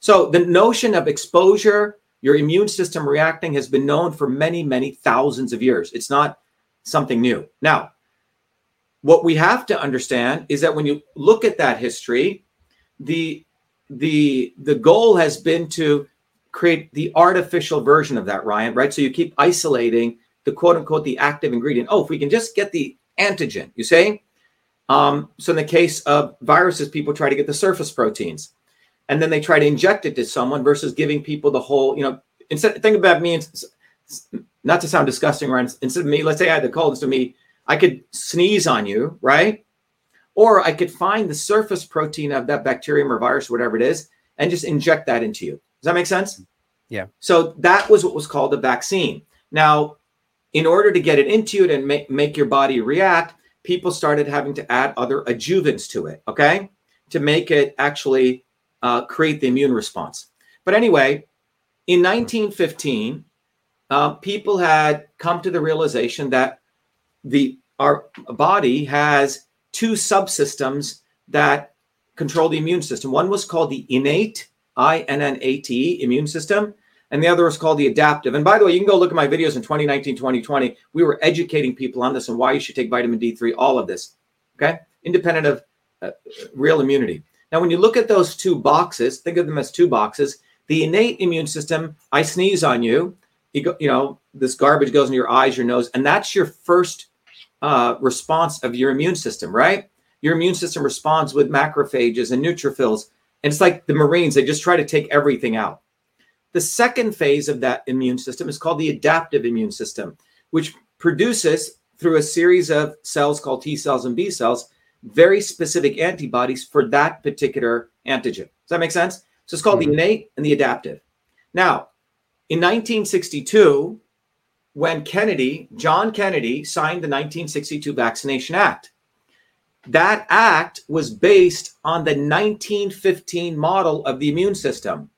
So the notion of exposure your immune system reacting has been known for many, many thousands of years. It's not something new. Now, what we have to understand is that when you look at that history, the the the goal has been to create the artificial version of that, Ryan, right? So you keep isolating the quote unquote the active ingredient. Oh, if we can just get the antigen, you say? Um, so in the case of viruses, people try to get the surface proteins and then they try to inject it to someone versus giving people the whole, you know, instead think about me, not to sound disgusting, right? Instead of me, let's say I had the cold, instead of me, I could sneeze on you, right? Or I could find the surface protein of that bacterium or virus, or whatever it is, and just inject that into you. Does that make sense?
Yeah.
So that was what was called a vaccine. Now, in order to get it into you and make, make your body react, people started having to add other adjuvants to it, okay? To make it actually uh, create the immune response. But anyway, in 1915, uh, people had come to the realization that the our body has two subsystems that control the immune system. One was called the innate, I N N A T, immune system, and the other was called the adaptive. And by the way, you can go look at my videos in 2019, 2020. We were educating people on this and why you should take vitamin D3, all of this, okay? Independent of uh, real immunity. Now, when you look at those two boxes, think of them as two boxes. The innate immune system, I sneeze on you, you, go, you know, this garbage goes in your eyes, your nose, and that's your first uh, response of your immune system, right? Your immune system responds with macrophages and neutrophils. And it's like the Marines, they just try to take everything out. The second phase of that immune system is called the adaptive immune system, which produces through a series of cells called T cells and B cells, very specific antibodies for that particular antigen. Does that make sense? So it's called mm-hmm. the innate and the adaptive. Now, in 1962, when Kennedy, John Kennedy, signed the 1962 Vaccination Act, that act was based on the 1915 model of the immune system.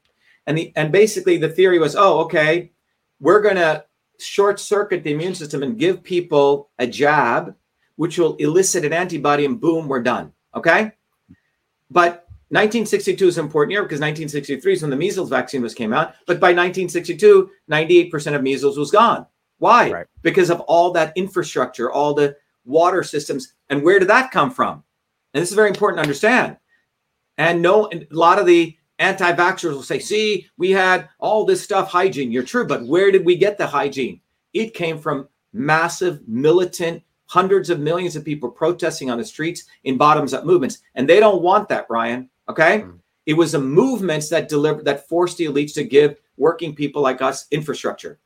And, the, and basically, the theory was oh, okay, we're going to short circuit the immune system and give people a jab, which will elicit an antibody, and boom, we're done. Okay. But 1962 is an important year because 1963 is when the measles vaccine was came out. But by 1962, 98% of measles was gone. Why? Right. Because of all that infrastructure, all the water systems. And where did that come from? And this is very important to understand. And no, a lot of the anti-vaxxers will say, see, we had all this stuff hygiene. You're true, but where did we get the hygiene? It came from massive militant, hundreds of millions of people protesting on the streets in bottoms-up movements. And they don't want that, Brian. Okay. Mm. It was the movements that delivered that forced the elites to give working people like us infrastructure,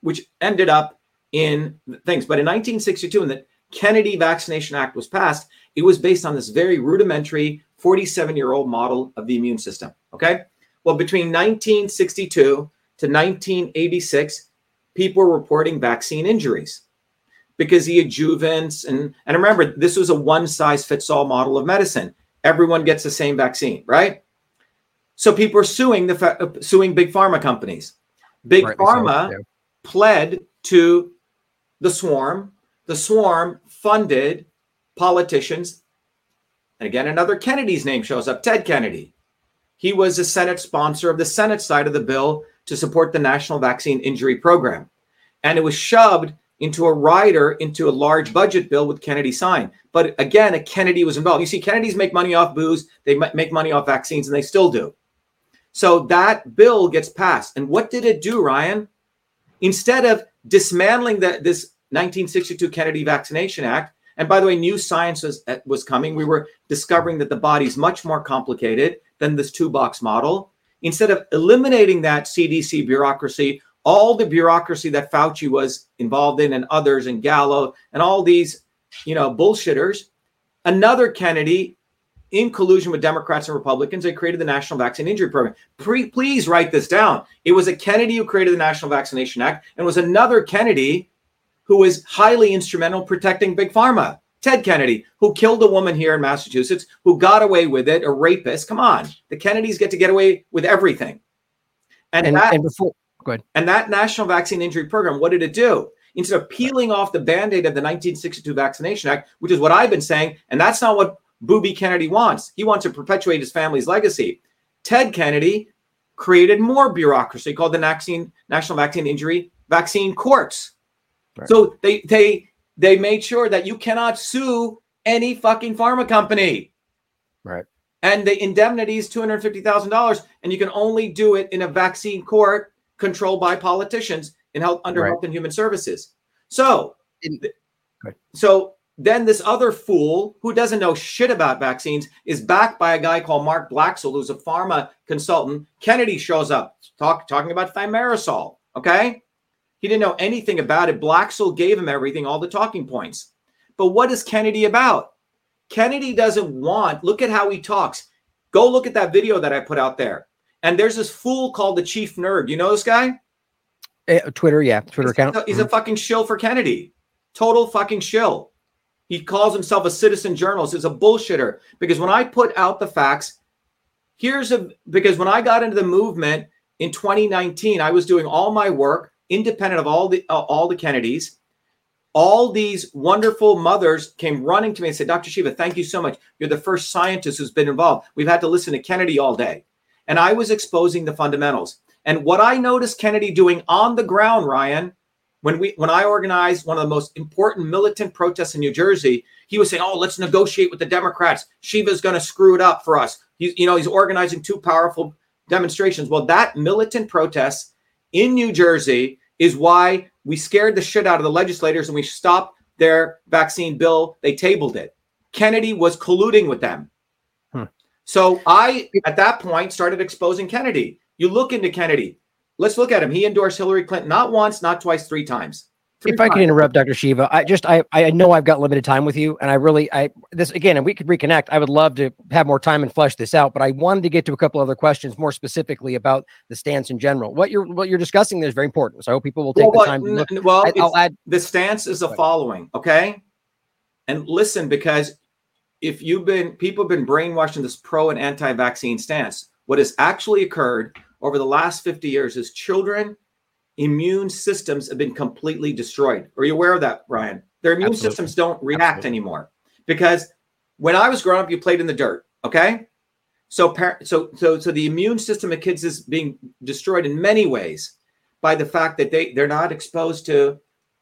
which ended up in things. But in 1962, when the Kennedy Vaccination Act was passed, it was based on this very rudimentary 47 year old model of the immune system. Okay. Well, between 1962 to 1986, people were reporting vaccine injuries because the adjuvants and and remember this was a one size fits all model of medicine. Everyone gets the same vaccine, right? So people are suing the uh, suing big pharma companies. Big right, pharma so, yeah. pled to the swarm. The swarm funded politicians and again, another Kennedy's name shows up Ted Kennedy. He was a Senate sponsor of the Senate side of the bill to support the National Vaccine Injury Program. And it was shoved into a rider into a large budget bill with Kennedy signed. But again, a Kennedy was involved. You see, Kennedys make money off booze, they make money off vaccines, and they still do. So that bill gets passed. And what did it do, Ryan? Instead of dismantling the, this 1962 Kennedy Vaccination Act, and by the way, new science was, uh, was coming. We were discovering that the body's much more complicated than this two box model. Instead of eliminating that CDC bureaucracy, all the bureaucracy that Fauci was involved in and others and Gallo and all these, you know, bullshitters, another Kennedy in collusion with Democrats and Republicans, they created the National Vaccine Injury Program. Pre- please write this down. It was a Kennedy who created the National Vaccination Act, and was another Kennedy who was highly instrumental protecting Big Pharma. Ted Kennedy, who killed a woman here in Massachusetts, who got away with it, a rapist. Come on, the Kennedys get to get away with everything. And, and that, and before, go ahead. And that National Vaccine Injury Program, what did it do? Instead of peeling off the band-aid of the 1962 Vaccination Act, which is what I've been saying, and that's not what Booby Kennedy wants. He wants to perpetuate his family's legacy. Ted Kennedy created more bureaucracy called the vaccine, National Vaccine Injury Vaccine Courts Right. So they they they made sure that you cannot sue any fucking pharma company.
Right.
And the indemnity is two hundred fifty thousand dollars, and you can only do it in a vaccine court controlled by politicians in health under right. Health and Human Services. So, in, so then this other fool who doesn't know shit about vaccines is backed by a guy called Mark Blaxill, who's a pharma consultant. Kennedy shows up talk, talking about thimerosal. Okay. He didn't know anything about it. Blaxill gave him everything, all the talking points. But what is Kennedy about? Kennedy doesn't want, look at how he talks. Go look at that video that I put out there. And there's this fool called the chief nerd. You know this guy?
Uh, Twitter, yeah. Twitter
he's,
account.
He's mm-hmm. a fucking shill for Kennedy. Total fucking shill. He calls himself a citizen journalist. He's a bullshitter. Because when I put out the facts, here's a because when I got into the movement in 2019, I was doing all my work independent of all the uh, all the Kennedys. All these wonderful mothers came running to me and said, Dr. Shiva, thank you so much. You're the first scientist who's been involved. We've had to listen to Kennedy all day. And I was exposing the fundamentals. And what I noticed Kennedy doing on the ground, Ryan, when we when I organized one of the most important militant protests in New Jersey, he was saying, "Oh, let's negotiate with the Democrats. Shiva's going to screw it up for us." He's you know he's organizing two powerful demonstrations. Well, that militant protest in New Jersey is why we scared the shit out of the legislators and we stopped their vaccine bill. They tabled it. Kennedy was colluding with them. So I, at that point, started exposing Kennedy. You look into Kennedy. Let's look at him. He endorsed Hillary Clinton not once, not twice, three times. Three
if I could interrupt, Dr. Shiva, I just I I know I've got limited time with you, and I really I this again, and we could reconnect. I would love to have more time and flesh this out, but I wanted to get to a couple other questions more specifically about the stance in general. What you're what you're discussing there is very important, so I hope people will take
well,
the time to look.
well,
I, I'll add.
the stance is the following, okay? And listen, because if you've been people have been brainwashed in this pro and anti-vaccine stance, what has actually occurred over the last 50 years is children immune systems have been completely destroyed. Are you aware of that, ryan Their immune
Absolutely.
systems don't react
Absolutely.
anymore because when I was growing up, you played in the dirt. Okay, so so so so the immune system of kids is being destroyed in many ways by the fact that they they're not exposed to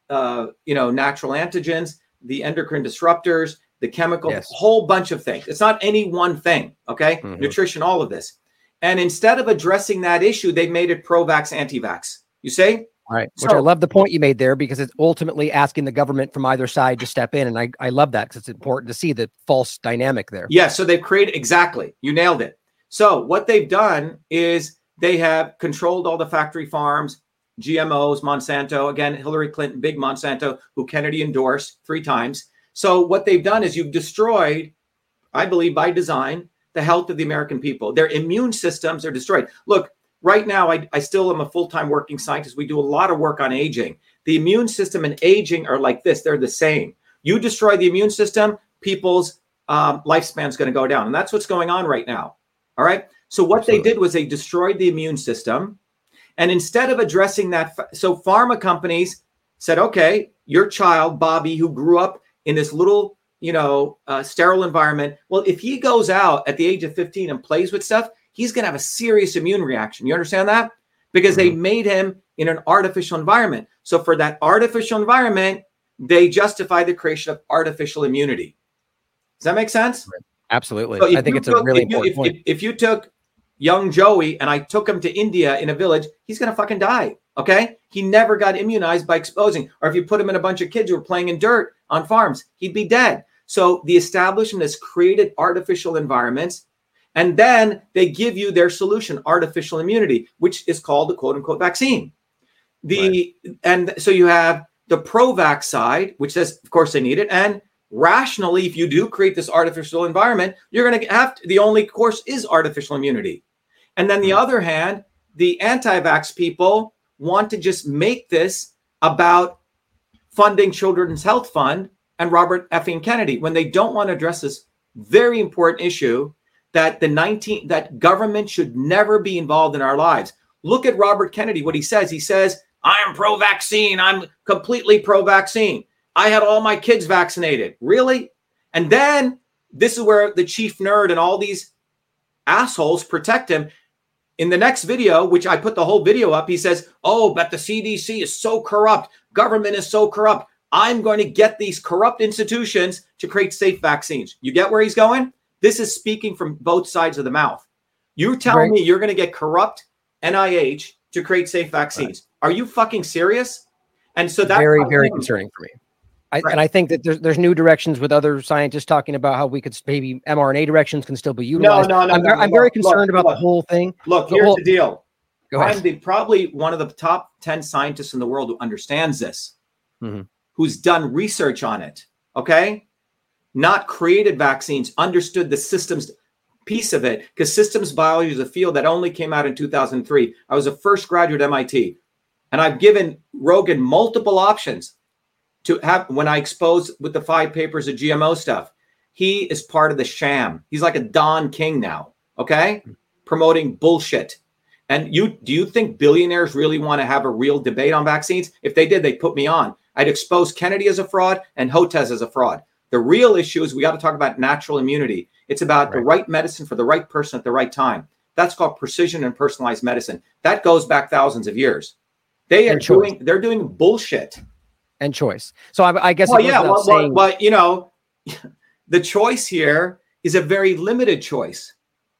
uh, you know natural antigens, the endocrine disruptors, the chemical,
Yes.
whole bunch of things. It's not any one thing. Okay,
Mhm.
nutrition, all of this, and instead of addressing that issue, they made it pro-vax, anti-vax. You say?
Right. Which I love the point you made there because it's ultimately asking the government from either side to step in. And I, I love that because it's important to see the false dynamic there.
Yeah, so they've created exactly. You nailed it. So what they've done is they have controlled all the factory farms, GMOs, Monsanto, again, Hillary Clinton, big Monsanto, who Kennedy endorsed three times. So what they've done is you've destroyed, I believe by design, the health of the American people. Their immune systems are destroyed. Look, right now, I, I still am a full-time working scientist. We do a lot of work on aging. The immune system and aging are like this. They're the same. You destroy the immune system, people's um, lifespan is going to go down. And that's what's going on right now. All right. So what
Absolutely.
they did was they destroyed the immune system. And instead of addressing that, so pharma companies said, okay, your child, Bobby, who grew up in this little, you know, uh, sterile environment, well, if he goes out at the age of 15 and plays with stuff, he's going to have a serious immune reaction. You understand that? Because they made him in an artificial environment. So for that artificial environment, they justify the creation of artificial immunity. Does that make sense?
Absolutely.
So
I think it's a really
if you,
important
if,
point.
if- if you took young Joey and I took him to India in a village, he's gonna fucking die. Okay, he never got immunized by exposing. Or if you put him in a bunch of kids who were playing in dirt on farms, he'd be dead. So the establishment has created artificial environments, and then they give you their solution, artificial immunity, which is called the quote unquote vaccine. The and so you have the pro-vax side, which says, of course, they need it, and rationally, if you do create this artificial environment, you're going to have to, the only course is artificial immunity. And then the hmm. other hand, the anti-vax people want to just make this about funding Children's Health Fund and Robert effing Kennedy when they don't want to address this very important issue that the 19 that government should never be involved in our lives. Look at Robert Kennedy what he says. He says, "I am pro-vaccine. I'm completely pro-vaccine. I had all my kids vaccinated." Really? And then this is where the chief nerd and all these assholes protect him. In the next video, which I put the whole video up, he says, Oh, but the CDC is so corrupt. Government is so corrupt. I'm going to get these corrupt institutions to create safe vaccines. You get where he's going? This is speaking from both sides of the mouth. You're telling
Right.
me you're going to get corrupt NIH to create safe vaccines. Are you fucking serious? And so that's
very, very concerning for me. I,
Right.
And I think that there's there's new directions with other scientists talking about how we could maybe mRNA directions can still be
No,
utilized.
no, no.
I'm,
no,
I'm
look,
very
look,
concerned about
look,
the whole thing.
Look,
the
here's
whole-
the deal.
Go ahead.
I'm the probably one of the top 10 scientists in the world who understands this,
Mhm.
who's done research on it. Okay. Not created vaccines, understood the systems piece of it, because systems biology is a field that only came out in 2003. I was a first graduate at MIT, and I've given Rogan multiple options to have when I expose with the five papers of GMO stuff. He is part of the sham. He's like a Don King now. Okay. Promoting bullshit. And you do you think billionaires really want to have a real debate on vaccines? If they did, they'd put me on. I'd expose Kennedy as a fraud and Hotez as a fraud. The real issue is we got to talk about natural immunity. It's about the right medicine for the right person at the right time. That's called precision and personalized medicine. That goes back thousands of years. They are
choice.
doing they're doing bullshit.
and choice. So I, I guess
Well, yeah, well, well,
saying,
but you know, <laughs> the choice here is a very limited choice.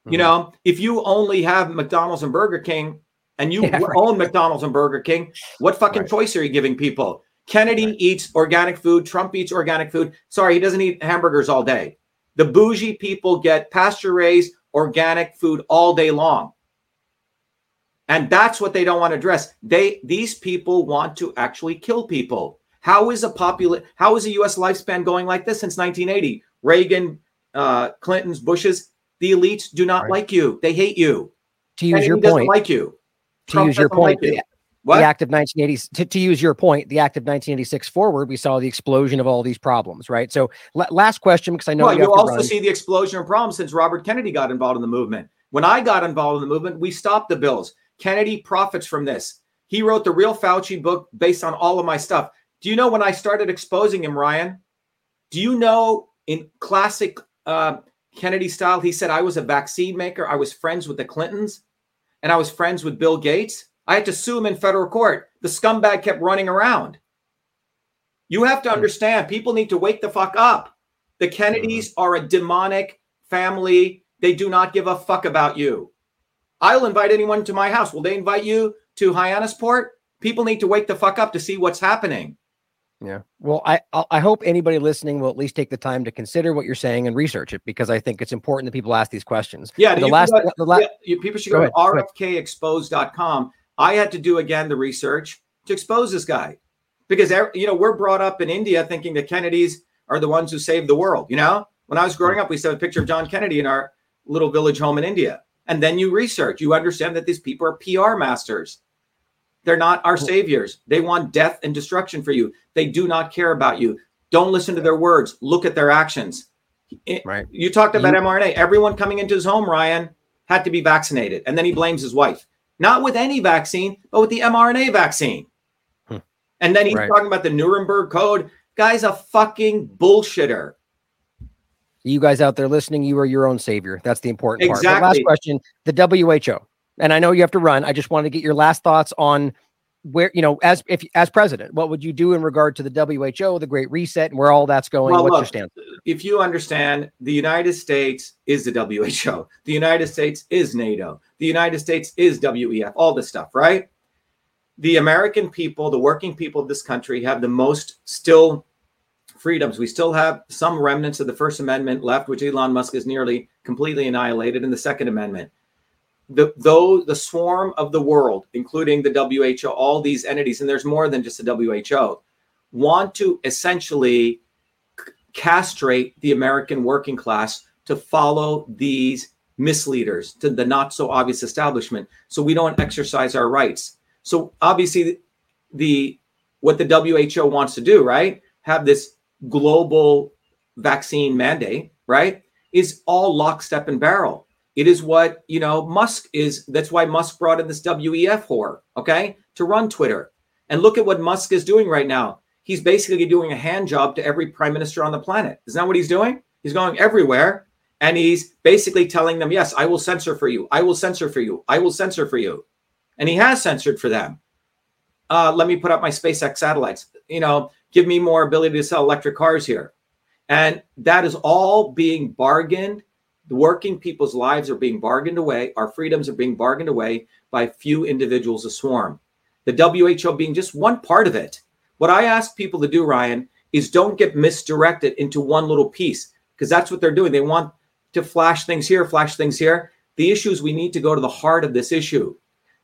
You
Mhm.
know, if you only have McDonald's and Burger King and you <laughs>
Yeah, right.
own McDonald's and Burger King, what fucking
Right.
choice are you giving people? Kennedy
Right.
eats organic food, Trump eats organic food. Sorry, he doesn't eat hamburgers all day. The bougie people get pasture raised organic food all day long. And that's what they don't want to address. They these people want to actually kill people. How is a popula- How is a U.S. lifespan going like this since 1980? Reagan, uh, Clinton's, Bush's. The elites do not
Right.
like you. They hate you.
To use your
Kennedy
point,
like you.
to
Trump
use your
doesn't like
point,
you.
the, the act of 1980s. to, to use your point, the act of 1986 forward, we saw the explosion of all these problems, right? So la- last question, because I know
well,
you,
you also
run.
see the explosion of problems since Robert Kennedy got involved in the movement. When I got involved in the movement, we stopped the bills. Kennedy profits from this. He wrote the real Fauci book based on all of my stuff. Do you know when I started exposing him, Ryan? Do you know in classic uh, Kennedy style, he said I was a vaccine maker. I was friends with the Clintons and I was friends with Bill Gates. I had to sue him in federal court. The scumbag kept running around. You have to hmm. understand, people need to wake the fuck up. The Kennedys mm-hmm. are a demonic family. They do not give a fuck about you. I'll invite anyone to my house. Will they invite you to Hyannisport? People need to wake the fuck up to see what's happening.
Yeah. Well, I I I hope anybody listening will at least take the time to consider what you're saying and research it because I think it's important that people ask these questions.
Yeah,
the last,
go-
the la-
yeah, people should
Go
go,
ahead, go ahead.
to rfkexposed.com. I had to do again the research to expose this guy because you know we're brought up in India thinking the Kennedys are the ones who saved the world. You know, when I was hmm. growing up, we saw a picture of John Kennedy in our little village home in India, and then you research, you understand that these people are PR masters. They're not our saviors. They want death and destruction for you. They do not care about you. Don't listen to their words. Look at their actions.
Right.
You talked about
You-
mRNA. Everyone coming into his home, Ryan, had to be vaccinated. And then he blames his wife. Not with any vaccine, but with the mRNA vaccine.
Hmm.
And then he's
Right.
talking about the Nuremberg Code. Guy's a fucking bullshitter.
you guys out there listening, you are your own savior. That's the important part. But last question: the WHO, and I know you have to run. I just wanted to get your last thoughts on where you know, as if as president, what would you do in regard to the WHO, the Great Reset, and where all that's going?
Well,
What's your stance?
if you understand, the United States is the WHO. The United States is NATO. The United States is WEF. All this stuff, right? The American people, the working people of this country, have the most still freedoms. We still have some remnants of the First Amendment left, which Elon Musk has nearly completely annihilated, in the Second Amendment. The though the swarm of the world, including the WHO, all these entities, and there's more than just the WHO, want to essentially castrate the American working class to follow these misleaders to the not so obvious establishment. So we don't exercise our rights. So obviously the, the what the WHO wants to do right have this global vaccine mandate right is all lockstep and barrel it is what you know Musk is that's why Musk brought in this WEF whore okay to run Twitter and look at what Musk is doing right now he's basically doing a hand job to every prime minister on the planet. Isn't that what he's doing? He's going everywhere and he's basically telling them, Yes, I will censor for you. I will censor for you. I will censor for you. And he has censored for them. Uh, let me put up my SpaceX satellites. You know, give me more ability to sell electric cars here. And that is all being bargained. The working people's lives are being bargained away. Our freedoms are being bargained away by few individuals, a swarm. The WHO being just one part of it. What I ask people to do, Ryan, is don't get misdirected into one little piece because that's what they're doing. They want to flash things here, flash things here. The issue is we need to go to the heart of this issue.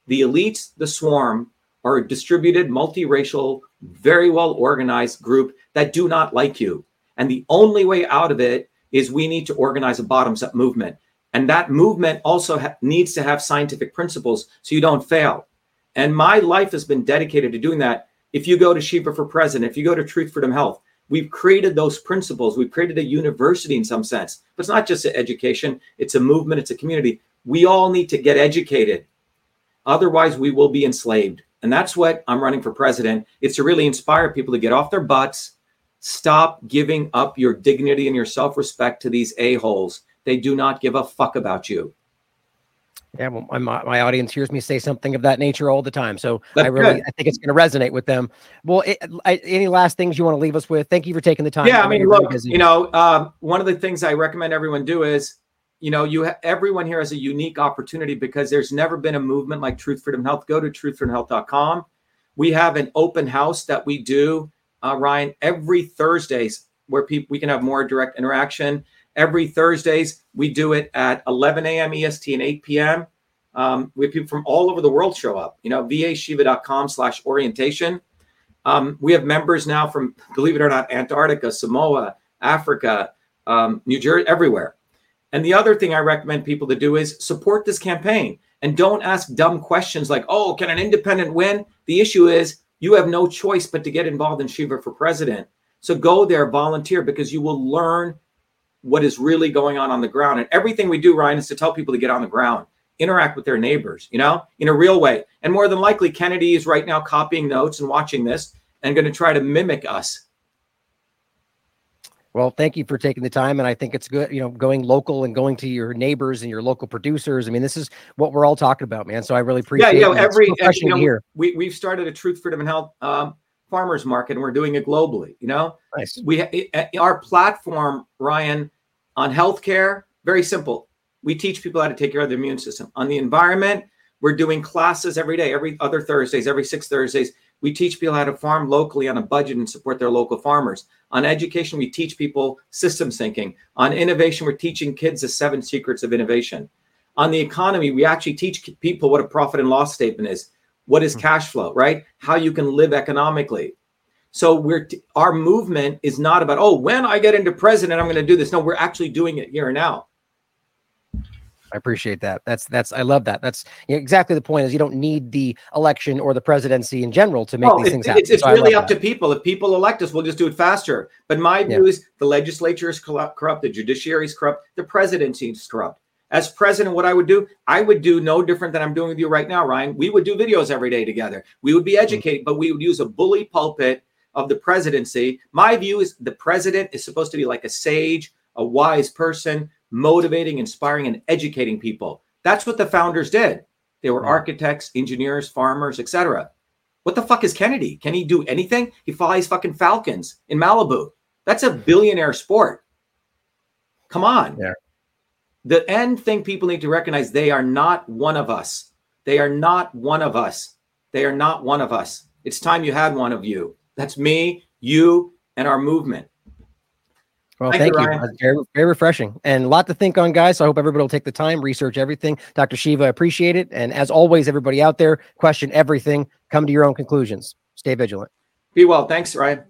The elites, the swarm, are a distributed, multiracial, very well organized group that do not like you. And the only way out of it is we need to organize a bottoms up movement. And that movement also ha- needs to have scientific principles so you don't fail. And my life has been dedicated to doing that. If you go to Shiva for President, if you go to Truth Freedom Health, we've created those principles. We've created a university in some sense, but it's not just an education, it's a movement, it's a community. We all need to get educated. Otherwise, we will be enslaved. And that's what I'm running for president. It's to really inspire people to get off their butts, stop giving up your dignity and your self respect to these a-holes. They do not give a fuck about you.
Yeah, well, my, my audience hears me say something of that nature all the time, so
That's
I really
good.
I think it's going to resonate with them. Well, it, I, any last things you want to leave us with? Thank you for taking the time.
yeah, I mean, look,
busy.
you know, um, one of the things I recommend everyone do is, you know, you ha- everyone here has a unique opportunity because there's never been a movement like Truth Freedom Health. Go to truthfreedomhealth.com. We have an open house that we do, uh, Ryan, every Thursdays where people we can have more direct interaction. Every Thursdays we do it at 11 a.m. EST and 8 p.m. Um, we have people from all over the world show up. You know, vashiva.com slash orientation. Um, we have members now from, believe it or not, Antarctica, Samoa, Africa, um, New Jersey, everywhere. And the other thing I recommend people to do is support this campaign and don't ask dumb questions like, oh, can an independent win? The issue is you have no choice but to get involved in Shiva for president. So go there, volunteer, because you will learn what is really going on on the ground. And everything we do, Ryan, is to tell people to get on the ground, interact with their neighbors, you know, in a real way. And more than likely, Kennedy is right now copying notes and watching this and going to try to mimic us
well, thank you for taking the time. And I think it's good, you know, going local and going to your neighbors and your local producers. I mean, this is what we're all talking about, man. So I really appreciate
yeah, yeah. Every, every you know, here. We, we've started a truth, freedom, and health um, farmers market and we're doing it globally. You know,
nice.
We, it, our platform, Ryan, on healthcare, very simple. We teach people how to take care of the immune system. On the environment, we're doing classes every day, every other Thursdays, every six Thursdays. We teach people how to farm locally on a budget and support their local farmers. On education, we teach people systems thinking. On innovation, we're teaching kids the seven secrets of innovation. On the economy, we actually teach people what a profit and loss statement is. What is hmm. cash flow, right? How you can live economically. So we're t- our movement is not about oh when I get into president I'm going to do this. No, we're actually doing it here and now.
I appreciate that. That's that's I love that. That's exactly the point. Is you don't need the election or the presidency in general to make these things happen.
It's, it's so really up that. to people. If people elect us, we'll just do it faster. But my view yeah. is the legislature is corrupt, the judiciary is corrupt, the presidency is corrupt. As president, what I would do, I would do no different than I'm doing with you right now, Ryan. We would do videos every day together. We would be mm-hmm. educated, mm-hmm. but we would use a bully pulpit of the presidency. My view is the president is supposed to be like a sage, a wise person motivating, inspiring, and educating people. That's what the founders did. They were hmm. architects, engineers, farmers, etc. What the fuck is Kennedy? Can he do anything? He flies fucking falcons in Malibu. That's a billionaire sport. Come on.
Yeah.
The end thing people need to recognize they are not one of us. They are not one of us. They are not one of us. It's time you had one of you. That's me, you, and our movement.
Well, thank, thank you. you. Very, very refreshing and a lot to think on, guys. So I hope everybody will take the time, research everything. Dr. Shiva, appreciate it. And as always, everybody out there, question everything, come to your own conclusions. Stay vigilant.
Be well. Thanks, Ryan.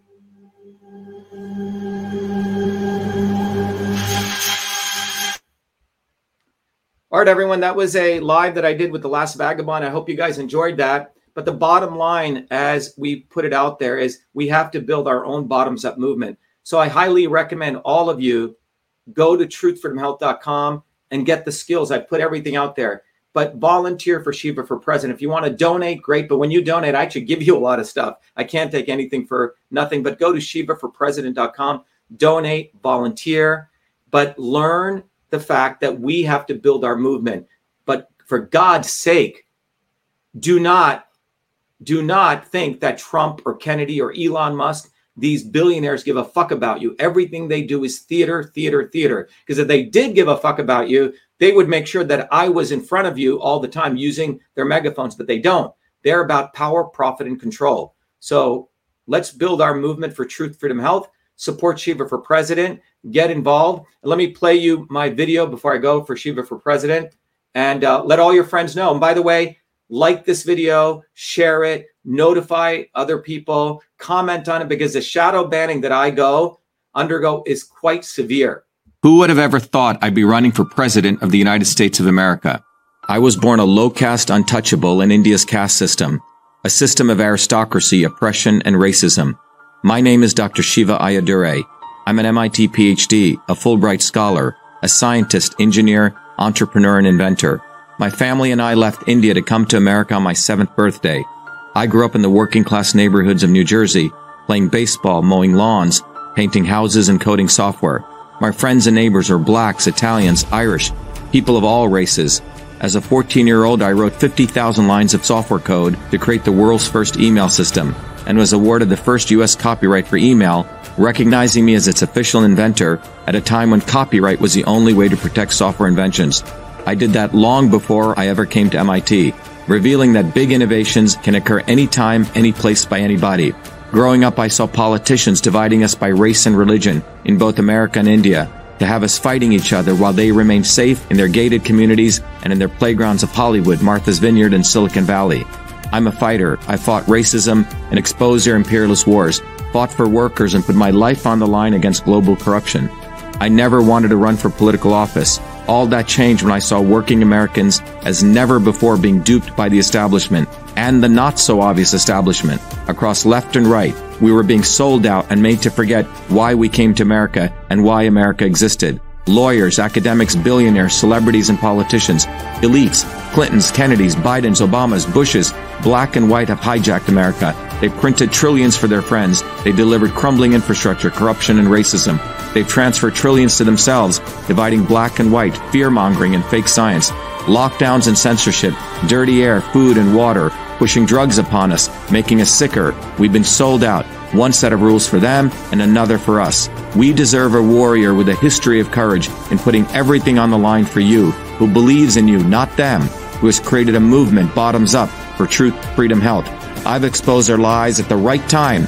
All right, everyone. That was a live that I did with the last vagabond. I hope you guys enjoyed that. But the bottom line, as we put it out there, is we have to build our own bottoms up movement. So I highly recommend all of you go to truthfreedomhealth.com and get the skills. I put everything out there. But volunteer for Shiva for President. If you want to donate, great. But when you donate, I actually give you a lot of stuff. I can't take anything for nothing, but go to shivaforpresident.com, donate, volunteer, but learn the fact that we have to build our movement. But for God's sake, do not do not think that Trump or Kennedy or Elon Musk these billionaires give a fuck about you. Everything they do is theater, theater, theater. Because if they did give a fuck about you, they would make sure that I was in front of you all the time using their megaphones, but they don't. They're about power, profit, and control. So let's build our movement for truth, freedom, health. Support Shiva for president. Get involved. Let me play you my video before I go for Shiva for president. And uh, let all your friends know. And by the way, like this video, share it, notify other people, comment on it because the shadow banning that I go undergo is quite severe.
Who would have ever thought I'd be running for president of the United States of America? I was born a low caste untouchable in India's caste system, a system of aristocracy, oppression, and racism. My name is Dr. Shiva Ayyadurai. I'm an MIT PhD, a Fulbright scholar, a scientist, engineer, entrepreneur, and inventor. My family and I left India to come to America on my seventh birthday. I grew up in the working class neighborhoods of New Jersey, playing baseball, mowing lawns, painting houses, and coding software. My friends and neighbors are blacks, Italians, Irish, people of all races. As a 14 year old, I wrote 50,000 lines of software code to create the world's first email system and was awarded the first U.S. copyright for email, recognizing me as its official inventor at a time when copyright was the only way to protect software inventions. I did that long before I ever came to MIT, revealing that big innovations can occur anytime, any place by anybody. Growing up, I saw politicians dividing us by race and religion in both America and India to have us fighting each other while they remained safe in their gated communities and in their playgrounds of Hollywood, Martha's Vineyard, and Silicon Valley.
I'm a fighter. I fought racism and exposed their imperialist wars, fought for workers and put my life on the line against global corruption. I never wanted to run for political office. All that changed when I saw working Americans as never before being duped by the establishment and the not so obvious establishment. Across left and right, we were being sold out and made to forget why we came to America and why America existed. Lawyers, academics, billionaires, celebrities, and politicians, elites, Clintons, Kennedys, Bidens, Obamas, Bushes, black and white have hijacked America. They printed trillions for their friends. They delivered crumbling infrastructure, corruption, and racism. They've transferred trillions to themselves, dividing black and white, fear mongering, and fake science. Lockdowns and censorship, dirty air, food, and water, pushing drugs upon us, making us sicker. We've been sold out. One set of rules for them and another for us. We deserve a warrior with a history of courage in putting everything on the line for you, who believes in you, not them, who has created a movement bottoms up for truth, freedom, health. I've exposed their lies at the right time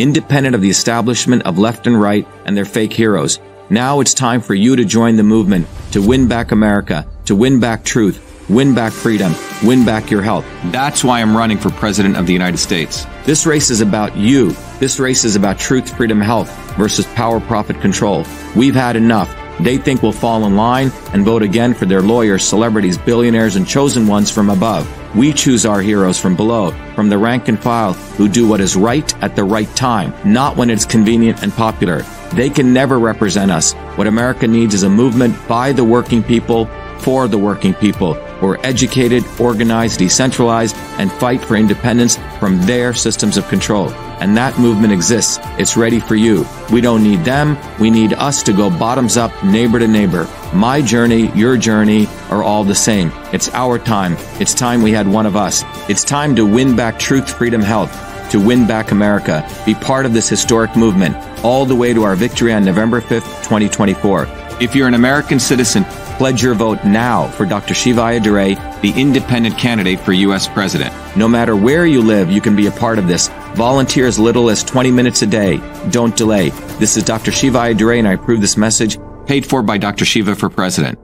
independent of the establishment of left and right and their fake heroes. Now it's time for you to join the movement to win back America, to win back truth, win back freedom, win back your health. That's why I'm running for President of the United States. This race is about you. This race is about truth, freedom, health versus power, profit, control. We've had enough. They think we'll fall in line and vote again for their lawyers, celebrities, billionaires, and chosen ones from above. We choose our heroes from below, from the rank and file, who do what is right at the right time, not when it's convenient and popular. They can never represent us. What America needs is a movement by the working people, for the working people, who are educated, organized, decentralized, and fight for independence from their systems of control. And that movement exists. It's ready for you. We don't need them. We need us to go bottoms up, neighbor to neighbor. My journey, your journey are all the same. It's our time. It's time we had one of us. It's time to win back truth, freedom, health to win back America. Be part of this historic movement all the way to our victory on November 5th, 2024. If you're an American citizen, pledge your vote now for Dr. Shiva Ayyadurai, the independent candidate for U.S. President. No matter where you live, you can be a part of this. Volunteer as little as 20 minutes a day. Don't delay. This is Dr. Shiva Ayyadurai, and I approve this message paid for by Dr. Shiva for President.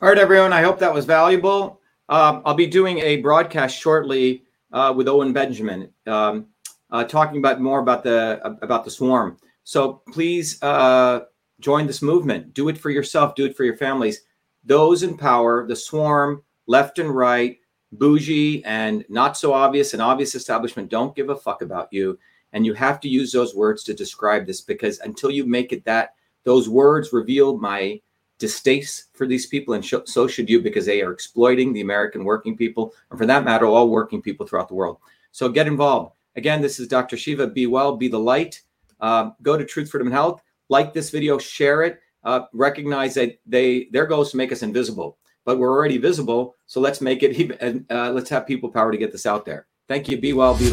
All right, everyone. I hope that was valuable. Um, I'll be doing a broadcast shortly uh, with Owen Benjamin, um, uh, talking about more about the about the swarm. So please uh, join this movement. Do it for yourself. Do it for your families. Those in power, the swarm, left and right, bougie and not so obvious and obvious establishment don't give a fuck about you. And you have to use those words to describe this because until you make it that, those words reveal my distaste for these people, and sh- so should you, because they are exploiting the American working people, and for that matter, all working people throughout the world. So get involved. Again, this is Dr. Shiva. Be well, be the light. Uh, go to Truth, Freedom, and Health. Like this video, share it. Uh, recognize that they their goal is to make us invisible, but we're already visible. So let's make it. And uh, let's have people power to get this out there. Thank you. Be well. Be.